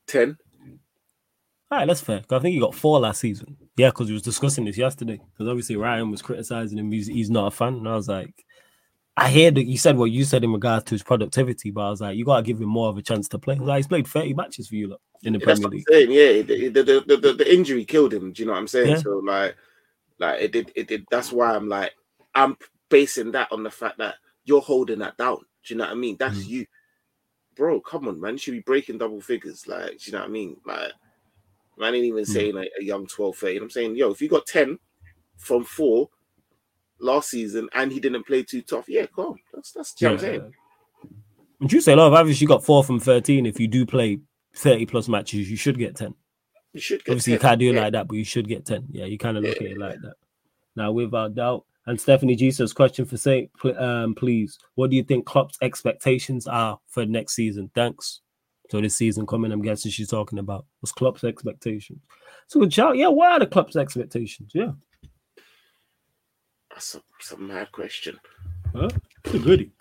Ten. All right, that's fair. I think he got four last season. Yeah, because we was discussing this yesterday. Because obviously Ryan was criticizing him. He's, he's not a fan, and I was like, I hear that you said what you said in regards to his productivity, but I was like, you gotta give him more of a chance to play. Like, he's played 30 matches for you look, in the yeah, Premier League. Yeah, the, the, the, the, the injury killed him. Do you know what I'm saying? Yeah. So like, like it did, it did. That's why I'm like, I'm basing that on the fact that you're holding that down. Do you know what I mean? That's mm. you, bro. Come on, man. You should be breaking double figures. Like, do you know what I mean? Like I ain't even mm. saying like a young 12, 13. I'm saying, yo, if you got 10 from four last season and he didn't play too tough, yeah, come on. That's that's yeah. what I'm saying. Would you say of average you got four from 13. If you do play 30 plus matches, you should get 10. You should Obviously, 10. you can't do it yeah. like that, but you should get 10. Yeah, you kind of look yeah. at it like that. Now, without doubt, and Stephanie Jesus, question for Saint, um, please, what do you think Klopp's expectations are for next season? Thanks. So this season coming, I'm guessing she's talking about was Klopp's expectations. So good shout. Yeah, what are the Klopp's expectations? Yeah. That's a, that's a mad question. Huh? It's a goodie.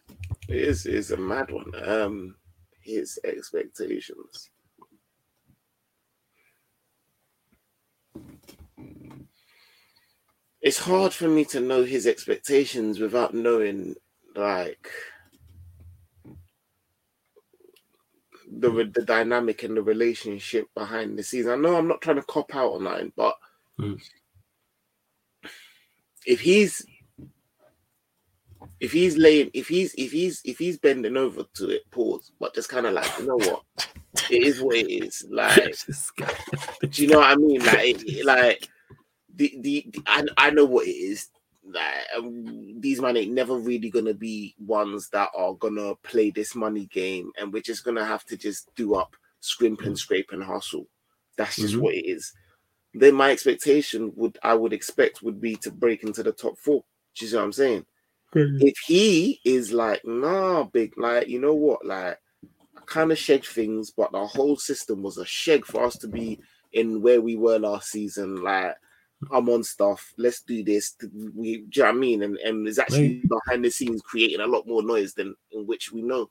It is, it is a mad one. Um, his expectations. It's hard for me to know his expectations without knowing, like, the the dynamic and the relationship behind the scenes. I know I'm not trying to cop out on that, but mm. if he's if he's laying if he's if he's if he's bending over to it, pause, but just kind of like you know what, it is what it is. Like, do you know what I mean? Like, like the, the the I I know what it is like um, these men ain't never really gonna be ones that are gonna play this money game, and we're just gonna have to just do up, scrimp and scrape and hustle. That's just mm-hmm. what it is. Then my expectation would I would expect would be to break into the top four. Do you see what I'm saying? if he is like, nah, big, like, you know what, like, I kind of shed things, but the whole system was a shed for us to be in where we were last season. Like, I'm on stuff. Let's do this. We, do you know what I mean? And and is actually behind the scenes creating a lot more noise than in which we know.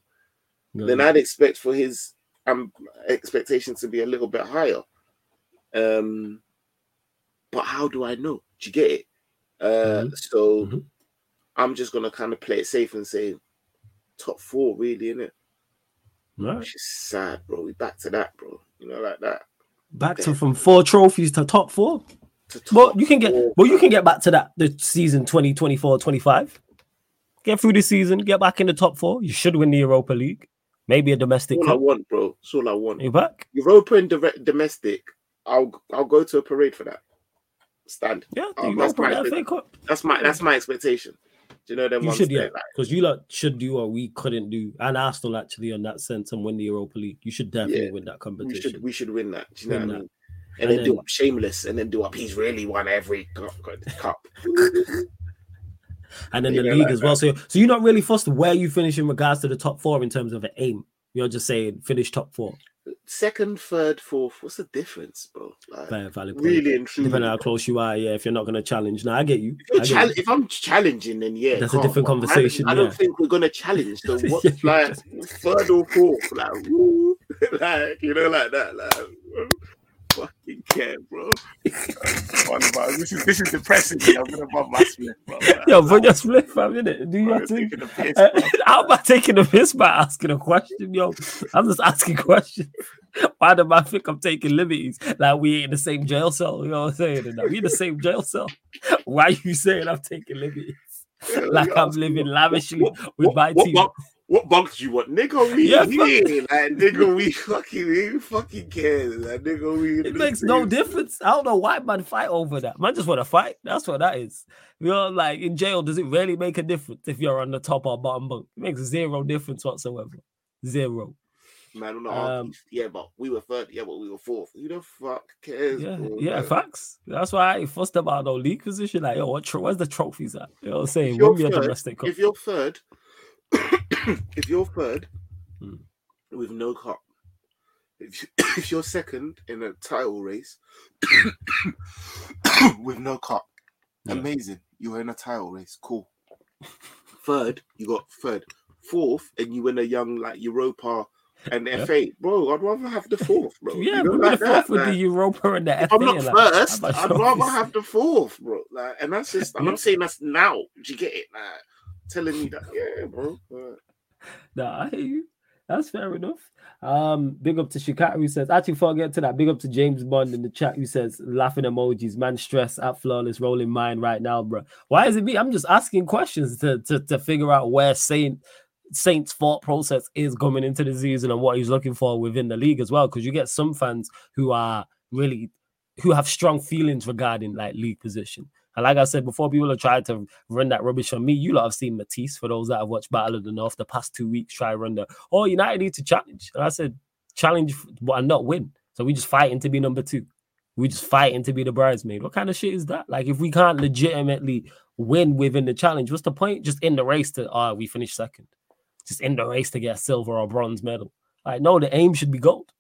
Then I'd expect for his um expectations to be a little bit higher. Um, but how do I know? Do you get it? Uh, mm-hmm. so mm-hmm. I'm just gonna kind of play it safe and say top four, really, in it. Right. Which is sad, bro. We back to that, bro. You know, like that. Back to from four trophies to top four. Well, you can get well, you can get back to that the season 2024 25. Get through the season, get back in the top four. You should win the Europa League. Maybe a domestic. All cup. I want, bro. That's all I want. You back? Europa and domestic. I'll I'll go to a parade for that. Stand. Yeah, um, that's, my, that's my that's my expectation. Do you know them? You should, yeah, because you lot should do what we couldn't do, and Arsenal actually on that sense and win the Europa League. You should definitely yeah, win that competition. We should we should win that. Do you know what I mean? And, and, then, do up shameless, and then do up. He's really won every cup. and then the league like as well. So, so you're not really fussed where you finish in regards to the top four in terms of an aim. You're just saying finish top four. Second, third, fourth. What's the difference, bro? Like, Fair, valid really and truly. Depending on how close you are, yeah. If you're not going to challenge, now I get you. If, get you. if, I'm challenging, then yeah, that's a different conversation. I, I don't think we're going to challenge. So what, yeah, like third or fourth, like, like you know, like that, like fucking care, bro. this is this is depressing. Me. I'm gonna bump my split, bro. Yo, but your split, fam, innit? Do you think? Uh, how am I taking a piss by asking a question, yo? I'm just asking questions. Why do I think I'm taking liberties? Like we ain't in the same jail cell. You know what I'm saying? We in the same jail cell. Why are you saying I'm taking liberties? Like I'm living lavishly with my team what bunks you want, nigga? We yeah, here, like nigga, we fucking, we fucking care, like nigga, we. It makes no difference. I don't know why man fight over that. Man just want to fight. That's what that is. You know, like in jail, does it really make a difference if you're on the top or bottom bunk? It makes zero difference whatsoever. Zero. Man, no, um, yeah, but we were third. Yeah, but we were fourth. Who the fuck cares? Yeah, bro? yeah, facts. That's why I fussed about no league position. Like, yo, what? Where's the trophies at? You know what I'm saying? If you're, third, if you're third, if you're third hmm. with no cup, if, you, if you're second in a title race with no cup, yeah. amazing. You're in a title race, cool. Third, you got third. Fourth, and you win a young like Europa and yeah. FA, bro. I'd rather have the fourth, bro. Yeah, you know, like the fourth with like, the Europa and the FA. I'm not like, first, I'd rather have the fourth, bro. Like, and that's just. I'm not saying that's now. Do you get it? Like, telling me that, yeah, bro. Nah, I hear you. That's fair enough. Um, big up to Chicago who says, actually, before I get to that, big up to James Bond in the chat who says, laughing emojis, man, stress at flawless, rolling mine right now, bro. Why is it me? I'm just asking questions to, to, to figure out where Saint Saint's thought process is coming into the season and what he's looking for within the league as well. Because you get some fans who are really who have strong feelings regarding like league position. And like I said before, people have tried to run that rubbish on me. You lot have seen Matisse for those that have watched Battle of the North the past two weeks. Try run the oh United need to challenge, and I said challenge but not win. So we just fighting to be number two. We just fighting to be the bridesmaid. What kind of shit is that? Like if we can't legitimately win within the challenge, what's the point? Just in the race to ah, oh, we finish second. Just in the race to get a silver or bronze medal. Like no, the aim should be gold.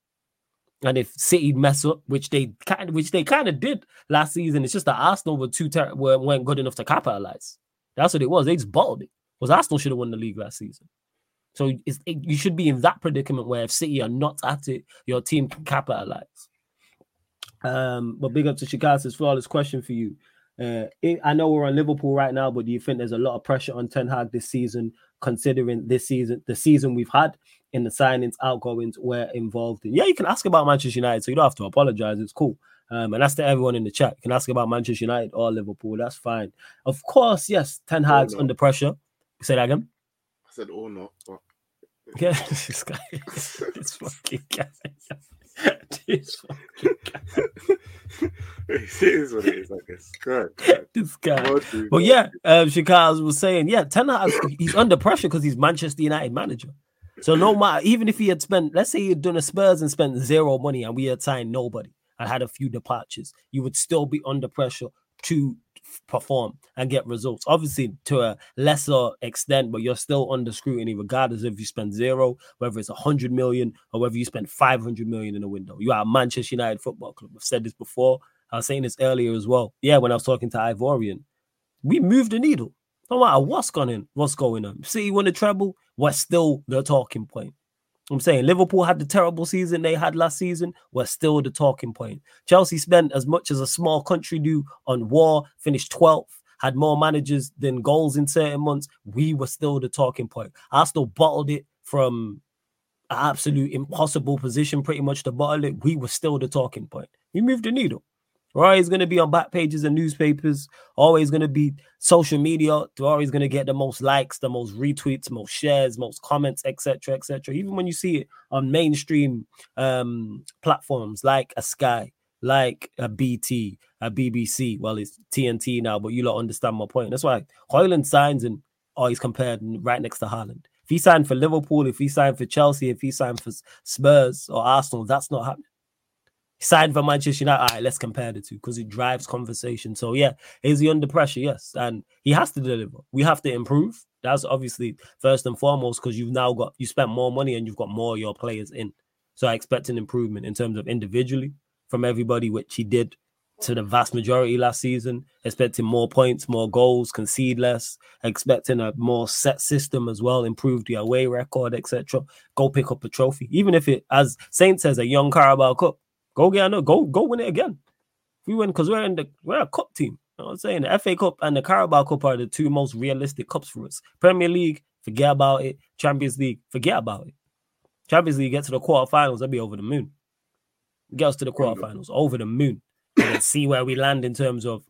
And if City mess up, which they kind which they kind of did last season, it's just that Arsenal were too ter- were, weren't good enough to capitalize. That's what it was. They just bottled it. Because Arsenal should have won the league last season. So it, you should be in that predicament where if City are not at it, your team can capitalize. Um, but big up to Chicago's flawless question for you. Uh, it, I know we're on Liverpool right now, but do you think there's a lot of pressure on Ten Hag this season, considering this season, the season we've had in the signings, outgoings we're involved in? Yeah, you can ask about Manchester United, so you don't have to apologize. It's cool. Um, and that's to everyone in the chat. You can ask about Manchester United or Liverpool. That's fine. Of course, yes, Ten Hag's under pressure. You Say that again. I said or not. But... Yeah, this guy, this fucking guy. this fucking guy. it is what it is, I guess. Good. This guy. Well, yeah, um, Chicago was saying, yeah, Ten Hag, he's under pressure because he's Manchester United manager. So no matter, even if he had spent, let's say had done a Spurs and spent zero money and we had signed nobody and had a few departures, you would still be under pressure to perform and get results. Obviously, to a lesser extent, but you're still under scrutiny, regardless if you spend zero, whether it's a hundred million or whether you spend five hundred million in a window. You are Manchester United Football Club. I've said this before. I was saying this earlier as well. Yeah, when I was talking to Ivorian, we moved the needle. No matter what's going on, what's going on. City won the treble, we're still the talking point. I'm saying Liverpool had the terrible season they had last season, we're still the talking point. Chelsea spent as much as a small country do on war, finished 12th, had more managers than goals in certain months. We were still the talking point. Arsenal bottled it from an absolute impossible position, pretty much to bottle it. We were still the talking point. We moved the needle. We're always going to be on back pages of newspapers, always going to be social media. They're always going to get the most likes, the most retweets, most shares, most comments, etc., etc. Even when you see it on mainstream um, platforms like a Sky, like a BT, a BBC. Well, it's TNT now, but you don't understand my point. That's why Højlund signs and oh, he's compared right next to Haaland. If he signed for Liverpool, if he signed for Chelsea, if he signed for Spurs or Arsenal, that's not happening signed for Manchester United. All right, let's compare the two because it drives conversation. So yeah, is he under pressure? Yes, and he has to deliver. We have to improve. That's obviously first and foremost because you've now got you spent more money and you've got more of your players in. So I expect an improvement in terms of individually from everybody, which he did to the vast majority last season. Expecting more points, more goals, concede less. Expecting a more set system as well, improved the away record, etc. Go pick up a trophy, even if it, as Saint says, a young Carabao Cup. Go get another, go go win it again. We win because we're in the we're a cup team. You know what I'm saying? The FA Cup and the Carabao Cup are the two most realistic cups for us. Premier League, forget about it. Champions League, forget about it. Champions League, get to the quarterfinals, that'd be over the moon. Get us to the quarterfinals, over the moon. And see where we land in terms of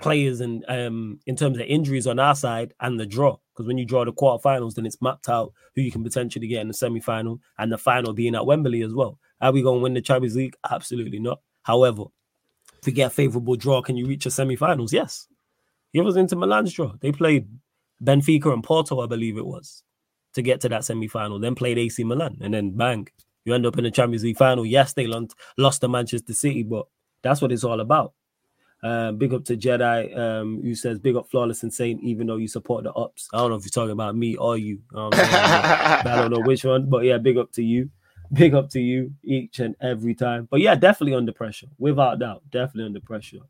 players and um in terms of injuries on our side and the draw. Because when you draw the quarterfinals, then it's mapped out who you can potentially get in the semi-final and the final being at Wembley as well. Are we going to win the Champions League? Absolutely not. However, if we get a favorable draw, can you reach a semi-finals? Yes. Give us Inter Milan's draw. They played Benfica and Porto, I believe it was, to get to that semi-final. Then played AC Milan, and then bang, you end up in the Champions League final. Yes, they lost to Manchester City, but that's what it's all about. Uh, big up to Jedi, um, who says big up flawless insane, even though you support the ups. I don't know if you're talking about me or you. I don't know which one, but yeah, big up to you big up to you each and every time. But yeah, definitely under pressure, without doubt, definitely under pressure.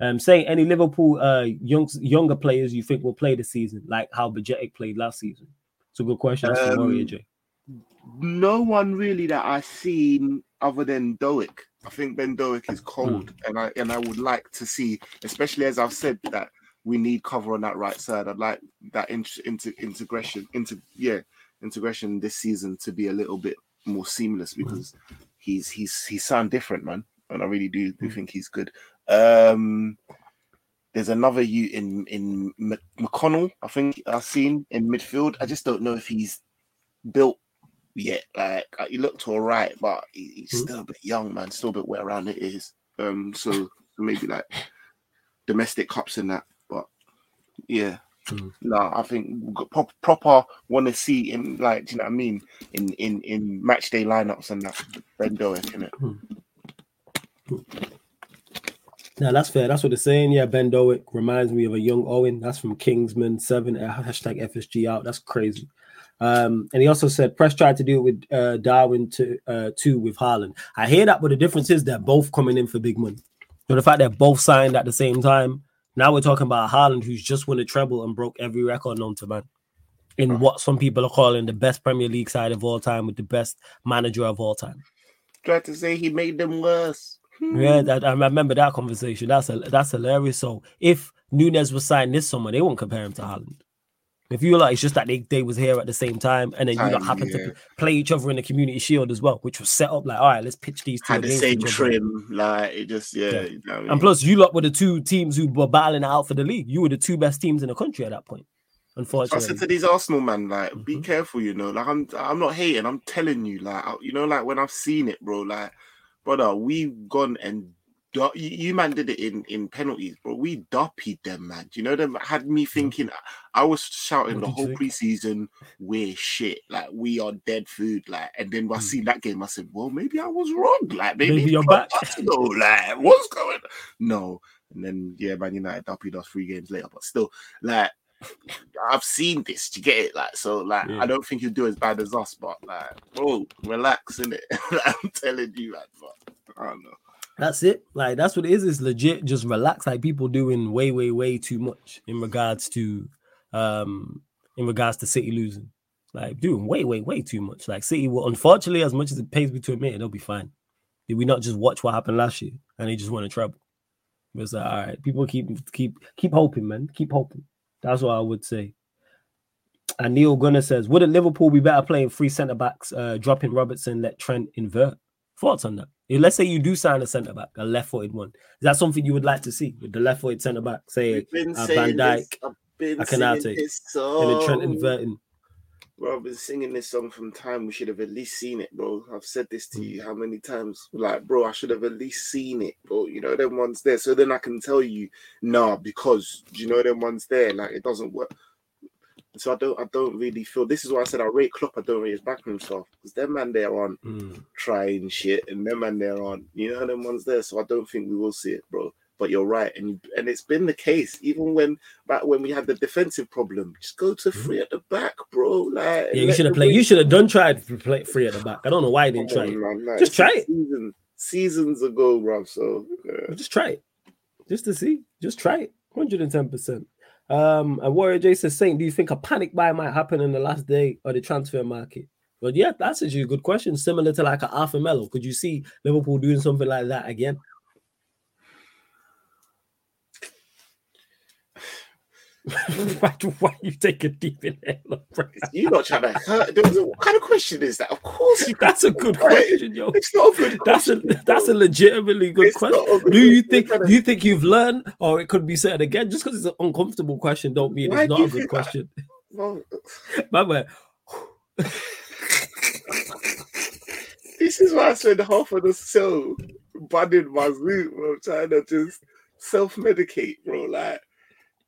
Um, say any Liverpool uh young, younger players you think will play the season, like how Bajcetic played last season. It's a good question. Um, Warrior J. No one really that I've seen other than Doak. I think Ben Doak is cold, mm. and I and I would like to see, especially as I've said that we need cover on that right side. I'd like that into into integration into yeah integration this season to be a little bit more seamless mm. because he's he's he sound different, man, and I really do do mm. think he's good. Um, there's another you in in McConnell, I think I've seen in midfield. I just don't know if he's built yet. Like uh, he looked all right, but he's mm. still a bit young, man. Still a bit wet around it is. Um, so maybe like domestic cups and that. But yeah, Mm. No, I think pro- proper want to see in like, do you know what I mean? In in in match day lineups and that Ben it. Mm. Now that's fair. That's what they're saying. Yeah, Ben Doak reminds me of a young Owen. That's from Kingsman Seven. Uh, hashtag FSG out. That's crazy. Um, and he also said Press tried to do it with uh, Darwin to uh, two with Haaland. I hear that, but the difference is they're both coming in for big money. So the fact they're both signed at the same time now we're talking about Haaland, who's just won a treble and broke every record known to man in what some people are calling the best Premier League side of all time with the best manager of all time. Tried to say he made them worse. Hmm. yeah, that, I remember that conversation. That's a, that's hilarious. So if Nunez was signed this summer, they won't compare him to Haaland. If you like, it's just that they, they was here at the same time, and then you not happen yeah. to play each other in the Community Shield as well, which was set up like, all right, let's pitch these two. Had the same trim, like it just yeah. yeah. You know I mean? And plus, you lot were the two teams who were battling out for the league. You were the two best teams in the country at that point. Unfortunately, I said to these Arsenal man, like, mm-hmm. be careful, you know. Like, I'm I'm not hating. I'm telling you, like, you know, like when I've seen it, bro. Like, brother, we've gone and you, man did it in in penalties, bro. We duppied them, man. Do you know them? Had me thinking. I was shouting what the whole preseason, "We're shit. Like we are dead food." Like, and then when I hmm. seen that game, I said, "Well, maybe I was wrong. Like, maybe, maybe you're back." No, like, what's going? on? No, and then yeah, Man United WP'd us three games later. But still, like I've seen this. to get it? Like so, like yeah. I don't think he'll do as bad as us, but like, bro, relax in it. I'm telling you, man. But I don't know. That's it. Like that's what it is. It's legit. Just relax. Like people doing way, way, way too much in regards to, um, in regards to City losing. Like doing way, way, way too much. Like City will, unfortunately, as much as it pays me to admit it, they'll be fine. Did we not just watch what happened last year and they just won a trouble? It's like, all right, people keep keep keep hoping, man. Keep hoping. That's what I would say. And Neil Gunner says, wouldn't Liverpool be better playing three centre backs, uh, dropping Robertson, let Trent invert? Thoughts on that? If, let's say you do sign a centre back, a left footed one. Is that something you would like to see with the left footed centre back? Say uh, Van Dijk, a Konate, and Trent inverting. Bro, I've been singing this song from time. We should have at least seen it, bro. I've said this to you how many times? Like, bro, I should have at least seen it, bro. You know, them ones there. So then I can tell you, nah, because you know them ones there, like it doesn't work. So I don't I don't really feel this is why I said I rate Klopp, I don't rate his backroom stuff. Because them man there aren't mm. trying shit and them man there aren't, you know, them ones there. So I don't think we will see it, bro. But you're right, and and it's been the case even when back when we had the defensive problem. Just go to three at the back, bro. Like yeah, you should have played. You should have done tried to play three at the back. I don't know why you didn't try it. Man, just try it. Season, seasons ago, bro. So yeah. just try it, just to see. Just try it. Hundred and ten percent. Um, and Warrior Jason says, Saint, do you think a panic buy might happen in the last day of the transfer market? But yeah, that's a good question. Similar to like a Arthur Melo. Could you see Liverpool doing something like that again? why, why you take a deep inhale? You're not trying to hurt. What kind of question is that? Of course, you. That's a good right? question, yo. It's not a good. That's question, a that's a legitimately good it's question. Good do you think do you think you've learned, or it could be said again? Just because it's an uncomfortable question, don't mean why it's not a good question. Well, My man. this is why I spent half of the show banning my root. I'm trying to just self medicate, bro. Like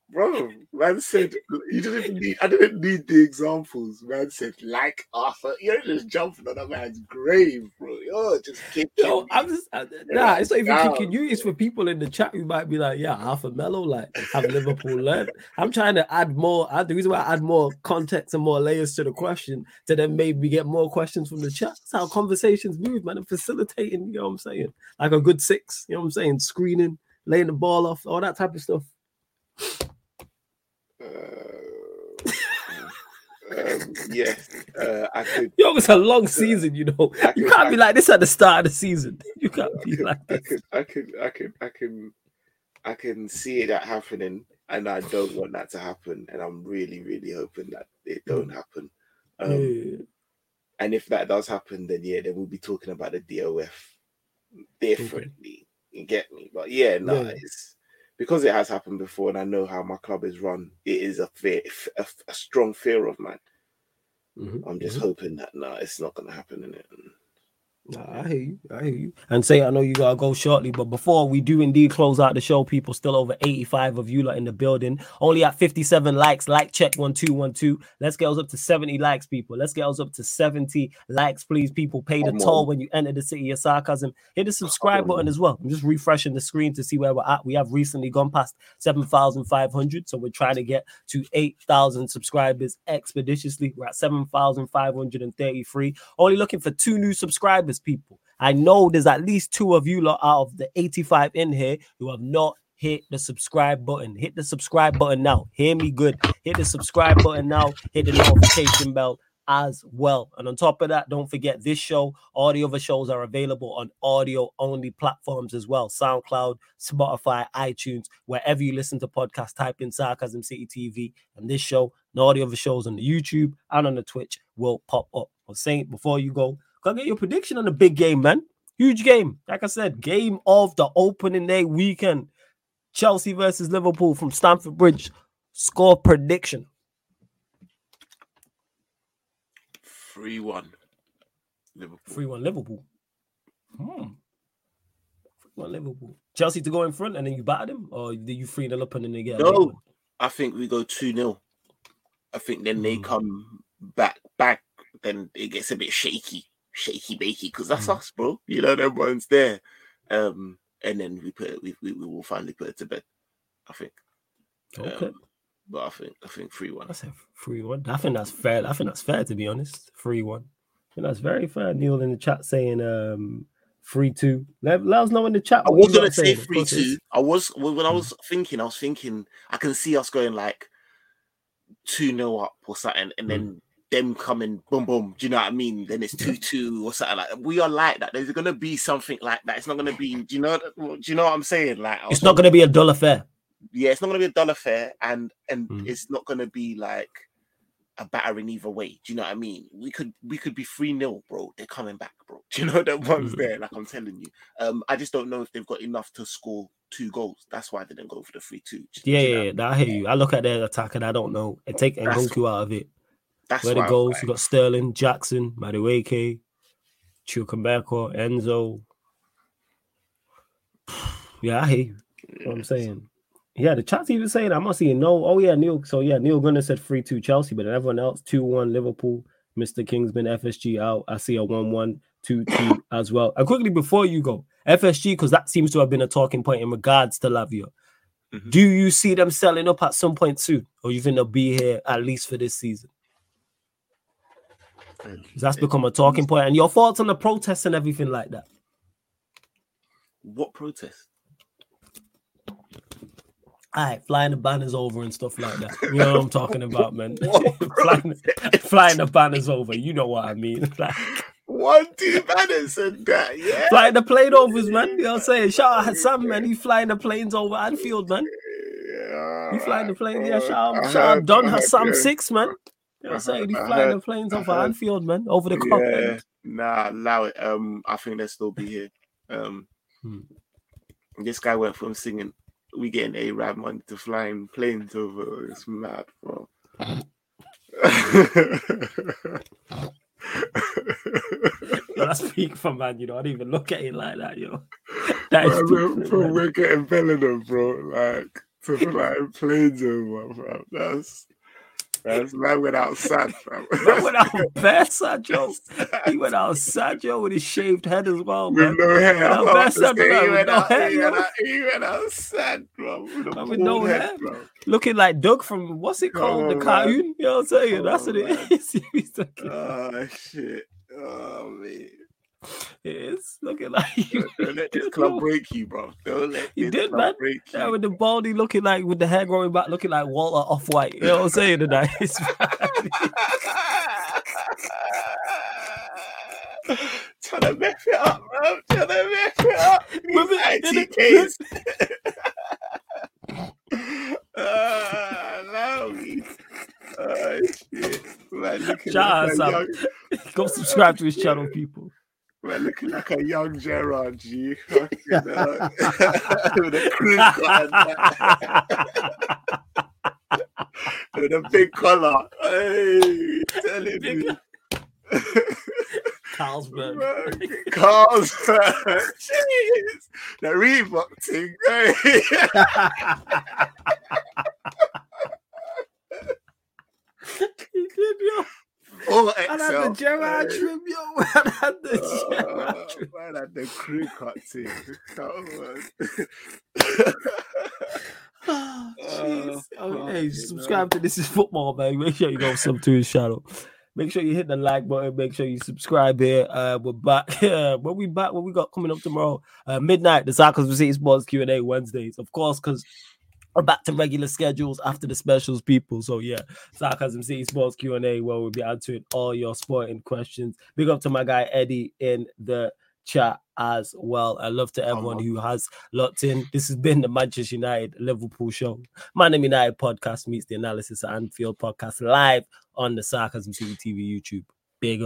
Bro, man said you didn't need. I didn't need the examples. Man said like Arthur. You're just jumping on a man's grave, bro. You're just kicking. Yo, I'm just uh, nah. It's not even kicking you. It's for people in the chat who might be like, yeah, Arthur Melo, like have Liverpool learned. I'm trying to add more. I, the reason why I add more context and more layers to the question to then maybe get more questions from the chat. That's how conversations move, man. And facilitating. You know what I'm saying? Like a good six. You know what I'm saying? Screening, laying the ball off, all that type of stuff. Uh, um, yeah, uh, I could. Yo, it's a long season, you know. Could, you can't I, be like this at the start of the season. You can't I be could, like this. I can, I can, I can, I can see that happening, and I don't want that to happen. And I'm really, really hoping that it don't happen. Um, yeah. And if that does happen, then yeah, then we'll be talking about the DOF differently. You get me? But yeah, no, yeah. it's because it has happened before and I know how my club is run, it is a fear, a, a strong fear of mine. Mm-hmm. I'm just mm-hmm. hoping that no, nah, it's not going to happen in it. Nah, I hear you. I hear you. And say I know you gotta go shortly, but before we do indeed close out the show, people still over 85 of you lot in the building. Only at 57 likes. Like check one two one two. Let's get us up to 70 likes, people. Let's get us up to 70 likes, please. People pay the toll when you enter the city of sarcasm. Hit the subscribe button as well. I'm just refreshing the screen to see where we're at. We have recently gone past 7,500, so we're trying to get to 8,000 subscribers expeditiously. We're at 7,533. Only looking for two new subscribers people. I know there's at least two of you lot out of the 85 in here who have not hit the subscribe button. Hit the subscribe button now. Hear me good. Hit the subscribe button now. Hit the notification bell as well. And on top of that, don't forget this show, all the other shows are available on audio only platforms as well SoundCloud, Spotify, iTunes, wherever you listen to podcasts, type in Sarcasm City TV. And this show and all the other shows on the YouTube and on the Twitch will pop up. But Saint, before you go, Go get your prediction on the big game, man. Huge game. Like I said, game of the opening day weekend. Chelsea versus Liverpool from Stamford Bridge. Score prediction. 3 1. Liverpool. 3 1 Liverpool. Hmm. 3 1 Liverpool. Chelsea to go in front and then you batter them? Or do you 3 0 up and then they get No, I think we go 2 0. I think then they hmm. come back, back, then it gets a bit shaky shaky bakey because that's mm. us, bro. You know, everyone's there. Um, and then we put it, we, we, we will finally put it to bed. I think. Okay. Um, but I think I think three one. I said three one. I think that's fair. I think that's fair to be honest. Three one. I think that's very fair. Neil in the chat saying um three two. Let, let us know in the chat. I was gonna say three two. I was when I hmm. was thinking, I was thinking I can see us going like two 0 up or something, and then mm. Them coming boom boom. Do you know what I mean? Then it's two two or something like. We are like that. There's gonna be something like that. It's not gonna be. Do you know? Do you know what I'm saying? Like it's not gonna be a dull affair yeah, it's not to be a dull affair, and and mm. it's not to be like a battering either way. Do you know what I mean? We could we could be three 0 bro. They're coming back, bro. Do you know that one's mm. there? Like I'm telling you. Um, I just don't know if they've got enough to score two goals. That's why they didn't go for the three two. Yeah, yeah, yeah. I hear you. I look at their attack and I don't know. And take Nkunku out of it. That's where the goals. You got Sterling, Jackson, Madueke, Chukwuemeka, Enzo. Yeah, I hear you. Yeah, what I'm saying. Yeah, the chat's even saying I'm not seeing no. Oh yeah, Neil. So yeah, Neil Gunner said three two Chelsea, but everyone else two one Liverpool. Mr. Kingsman FSG out. I see a one one two two as well. And quickly before you go, FSG because that seems to have been a talking point in regards to Lavia. Mm-hmm. Do you see them selling up at some point soon, or you think they'll be here at least for this season? That's become a talking point. And your thoughts on the protests and everything like that? What protest? all right, flying the banners over and stuff like that. You know what I'm talking about, man. flying, flying, the banners over. You know what I mean. Like one, two banners and that, yeah. Flying the plane overs, man. You know what I'm saying? Shout out Sam, man. He's flying the planes over Anfield, man. Yeah, he flying the planes. Yeah, shout out, shout out Don Hassan Six, man. You know what I'm saying? He's flying the planes over Anfield, man, over the cup. Yeah, nah, allow it. Um, I think they'll still be here. Um, hmm. this guy went from singing we getting a Arab money to flying planes over. It's mad, bro. that's peak for man, you know. I don't even look at it like that, yo. That is bro, bro, we're getting Bellingham, bro. Like to fly planes over, bro. That's that's man went outside, fam. Man went out bare Sadio. He went out Sadio with his shaved head as well, man. With no hair. Now, bare Sadio, he, went no out, hair, he, went out, he went outside, bro. With, with no head, hair. Bro. Looking like Doug from what's it called? Oh, the cartoon. You know what I'm saying? That's what it is. oh shit. Oh man. It is looking like you. Don't let this club break you, bro. Don't let you did, man. Break you. Yeah, with the baldy looking like with the hair growing back, looking like Walter off white. You know what I'm saying tonight? Trying to mess it up, bro. Trying to mess it up. ITKs. uh, me. Oh, shit. Man, Shout out, Go subscribe to his channel, people. We're looking like a young Gerrard G. With a crew With a big collar. Hey, telling me. Carlsberg. Carlsberg. Jeez. The Reebok thing. Hey. Oh, XL. I had the Gerrard trim, yo. I had the uh, Gerrard trim. Man, had the crew cut too. Come on. oh, oh, hey, subscribe to This Is Football, man. Make sure you go sub to his channel. Make sure you hit the like button. Make sure you subscribe here. Uh, we're back. Uh, when we back, what we got coming up tomorrow? Uh, midnight, the Sarcasm City Sports Q and A Wednesdays, of course, because back to regular schedules after the specials, people. So yeah, Sarcasm City Sports Q and A, where we'll be answering all your sporting questions. Big up to my guy Eddie in the chat as well. I love to everyone who has locked in. This has been the Manchester United Liverpool show. Man United podcast meets the analysis at Anfield podcast live on the Sarcasm City TV YouTube. Big up.